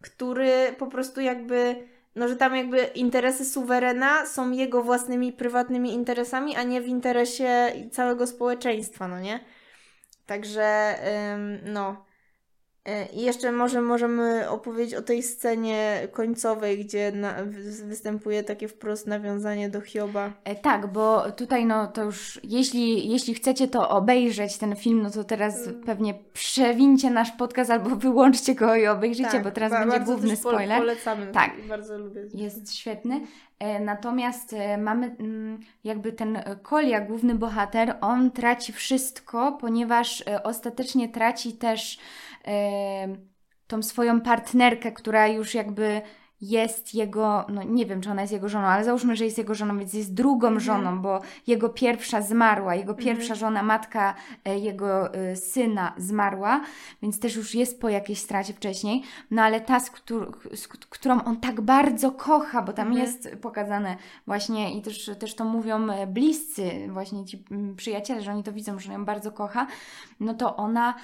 S2: który po prostu jakby, no że tam jakby interesy suwerena są jego własnymi prywatnymi interesami, a nie w interesie całego społeczeństwa, no nie? Także, no. E, I jeszcze może możemy opowiedzieć o tej scenie końcowej, gdzie na, występuje takie wprost nawiązanie do Hioba.
S1: E, tak, bo tutaj no to już, jeśli, jeśli chcecie to obejrzeć, ten film, no to teraz hmm. pewnie przewincie nasz podcast albo wyłączcie go i obejrzyjcie, tak, bo teraz będzie główny spoiler.
S2: Polecamy, tak, bardzo lubię.
S1: Jest świetny. E, natomiast mamy mm, jakby ten Kolia, główny bohater, on traci wszystko, ponieważ ostatecznie traci też tą swoją partnerkę, która już jakby jest jego, no nie wiem, czy ona jest jego żoną, ale załóżmy, że jest jego żoną, więc jest drugą
S2: Mhm.
S1: żoną, bo jego pierwsza zmarła, jego pierwsza żona, matka e, jego e, syna zmarła, więc też już jest po jakiejś stracie wcześniej, no ale ta, z, któr- z którą on tak bardzo kocha, bo tam
S2: Mhm.
S1: jest pokazane właśnie i też, też to mówią e, bliscy, właśnie ci przyjaciele, że oni to widzą, że on ją bardzo kocha, no to ona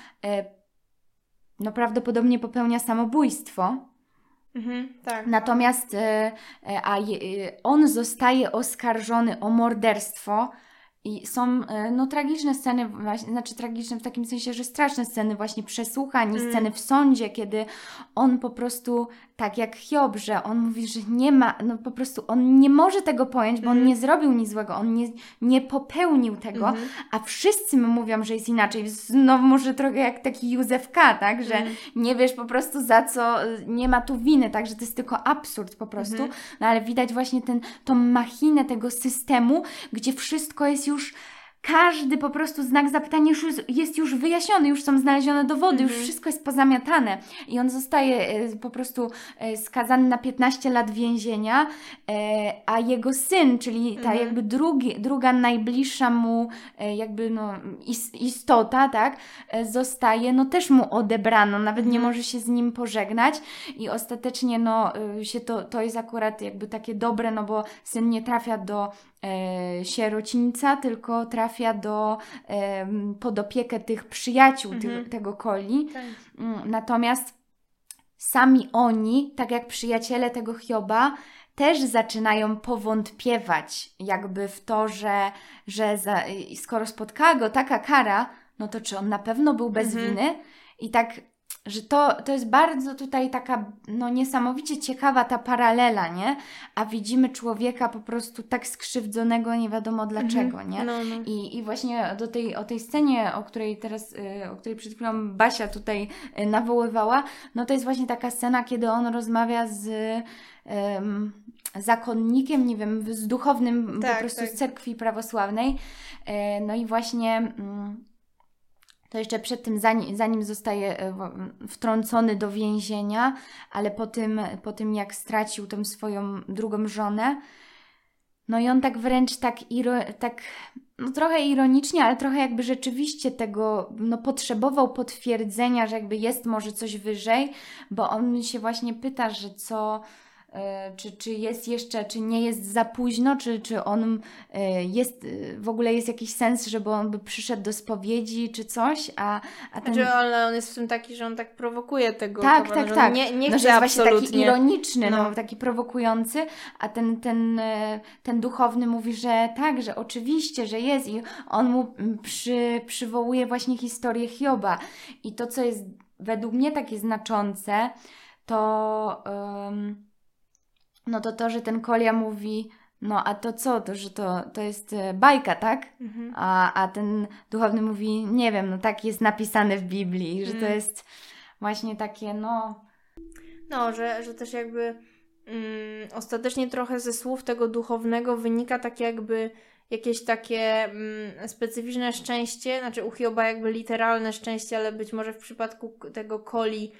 S1: no prawdopodobnie popełnia samobójstwo,
S2: Mhm, tak.
S1: Natomiast e, e, a e, on zostaje oskarżony o morderstwo i są no, tragiczne sceny, właśnie, znaczy tragiczne w takim sensie, że straszne sceny właśnie przesłuchań, i
S2: Mm.
S1: sceny w sądzie, kiedy on po prostu, tak jak Hiob, że on mówi, że nie ma, no po prostu on nie może tego pojąć, bo on
S2: Mhm.
S1: nie zrobił nic złego, on nie, nie popełnił tego,
S2: Mhm.
S1: a wszyscy mu mówią, że jest inaczej. Znowu może trochę jak taki Józef K., tak, że
S2: Mhm.
S1: nie wiesz po prostu za co, nie ma tu winy, tak, że to jest tylko absurd po prostu,
S2: Mhm.
S1: no ale widać właśnie ten, tą machinę tego systemu, gdzie wszystko jest już każdy po prostu znak zapytania już jest- już wyjaśniony, już są znalezione dowody, już
S2: Mhm.
S1: wszystko jest pozamiatane i on zostaje e, po prostu e, skazany na 15 lat więzienia, e, a jego syn, czyli ta
S2: Mhm.
S1: jakby drugi, druga najbliższa mu jakby no is, istota, tak, zostaje, no też mu odebrano, nawet nie
S2: Mhm.
S1: może się z nim pożegnać i ostatecznie no się to, to jest akurat jakby takie dobre, no bo syn nie trafia do sierocińca, tylko trafia do, pod opiekę tych przyjaciół
S2: Mhm.
S1: tego Coli.
S2: Tak.
S1: Mm, Natomiast sami oni, tak jak przyjaciele tego Hioba, też zaczynają powątpiewać jakby w to, że, że za, skoro spotkała go taka kara, no to czy on na pewno był bez
S2: Mhm.
S1: winy? I tak, że to, to jest bardzo tutaj taka no niesamowicie ciekawa ta paralela, nie? A widzimy człowieka po prostu tak skrzywdzonego, nie wiadomo dlaczego, nie?
S2: No, no.
S1: I, I właśnie do tej, o tej scenie, o której teraz, y, o której przed chwilą Basia tutaj y, nawoływała, no to jest właśnie taka scena, kiedy on rozmawia z ym, zakonnikiem, nie wiem, z duchownym
S2: Tak,
S1: po prostu
S2: tak.
S1: z cerkwi prawosławnej. Y, no i właśnie mm, to jeszcze przed tym, zanim, zanim zostaje w- wtrącony do więzienia, ale po tym, po tym jak stracił tą swoją drugą żonę, no i on tak wręcz tak, iro- tak no trochę ironicznie, ale trochę jakby rzeczywiście tego, no potrzebował potwierdzenia, że jakby jest może coś wyżej, bo on się właśnie pyta, że co, e, czy, czy jest jeszcze, czy nie jest za późno, czy, czy on e, jest, e, w ogóle jest jakiś sens, żeby on by przyszedł do spowiedzi, czy coś, a, a ten...
S2: Znaczy, ale on jest w tym taki, że on tak prowokuje tego.
S1: Tak, tak, tak.
S2: Nie, nie
S1: no,
S2: chce
S1: że jest właśnie taki
S2: absolutnie.
S1: ironiczny, no.
S2: No.
S1: taki prowokujący, a ten, ten, e, ten duchowny mówi, że tak, że oczywiście, że jest i on mu przy, przywołuje właśnie historię Hioba i to, co jest według mnie takie znaczące, to em, no to to, że ten Kolia mówi no a to co, to że to, to jest e, bajka, tak?
S2: Mhm.
S1: A, a ten duchowny mówi, nie wiem, no tak jest napisane w Biblii, że to
S2: Mm.
S1: jest właśnie takie, no
S2: No, że, że też jakby mm, ostatecznie trochę ze słów tego duchownego wynika tak jakby jakieś takie mm, specyficzne szczęście, znaczy u Hioba jakby literalne szczęście, ale być może w przypadku tego Koli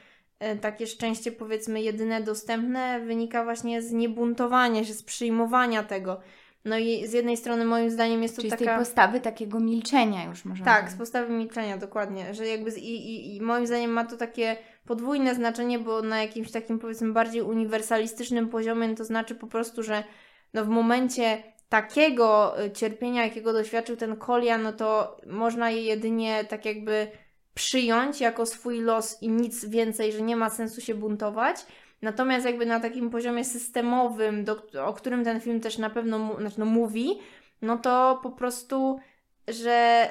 S2: takie szczęście powiedzmy jedyne dostępne wynika właśnie z niebuntowania się, z przyjmowania tego. No i z jednej strony moim zdaniem jest to
S1: Czyli z
S2: taka...
S1: tej postawy takiego milczenia już możemy
S2: Tak, z
S1: powiedzieć.
S2: postawy milczenia, dokładnie. Że jakby z, i, i, i moim zdaniem ma to takie podwójne znaczenie, bo na jakimś takim powiedzmy bardziej uniwersalistycznym poziomie to znaczy po prostu, że no w momencie takiego y, cierpienia, jakiego doświadczył ten Kolia, no to można je jedynie tak jakby przyjąć jako swój los i nic więcej, że nie ma sensu się buntować. Natomiast jakby na takim poziomie systemowym, do, o którym ten film też na pewno znaczy no, mówi, no to po prostu że,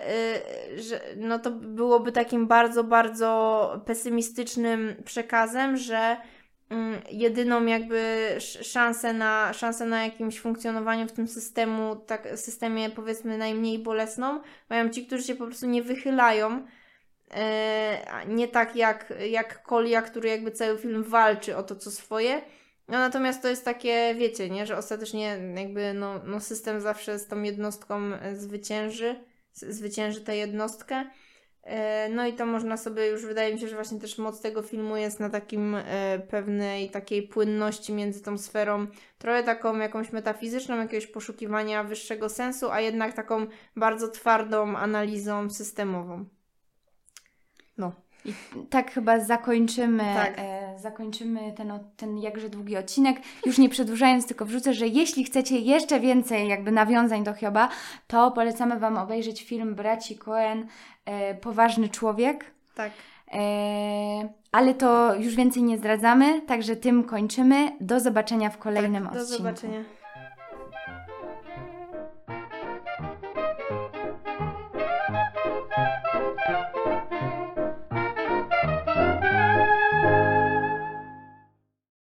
S2: y, że no to byłoby takim bardzo, bardzo pesymistycznym przekazem, że mm, jedyną jakby sz- szansę na, szansę na jakimś funkcjonowaniu w tym systemu, tak, systemie powiedzmy najmniej bolesną, mają ci, którzy się po prostu nie wychylają. E, nie tak jak, jak Kolia, który jakby cały film walczy o to, co swoje. No natomiast to jest takie, wiecie, nie, że ostatecznie jakby no, no system zawsze z tą jednostką e, zwycięży, zwycięży tę jednostkę. E, No i to można sobie już, wydaje mi się, że właśnie też moc tego filmu jest na takim pewnej takiej płynności między tą sferą, trochę taką jakąś metafizyczną, jakiegoś poszukiwania wyższego sensu, a jednak taką bardzo twardą analizą systemową. No.
S1: Tak chyba zakończymy,
S2: Tak.
S1: E, zakończymy ten, ten jakże długi odcinek. Już nie przedłużając, tylko wrzucę, że jeśli chcecie jeszcze więcej jakby nawiązań do Hioba, to polecamy Wam obejrzeć film braci Cohen e, Poważny Człowiek.
S2: Tak.
S1: E, ale to już więcej nie zdradzamy, także tym kończymy. Do zobaczenia w kolejnym
S2: tak, do
S1: odcinku.
S2: zobaczenia.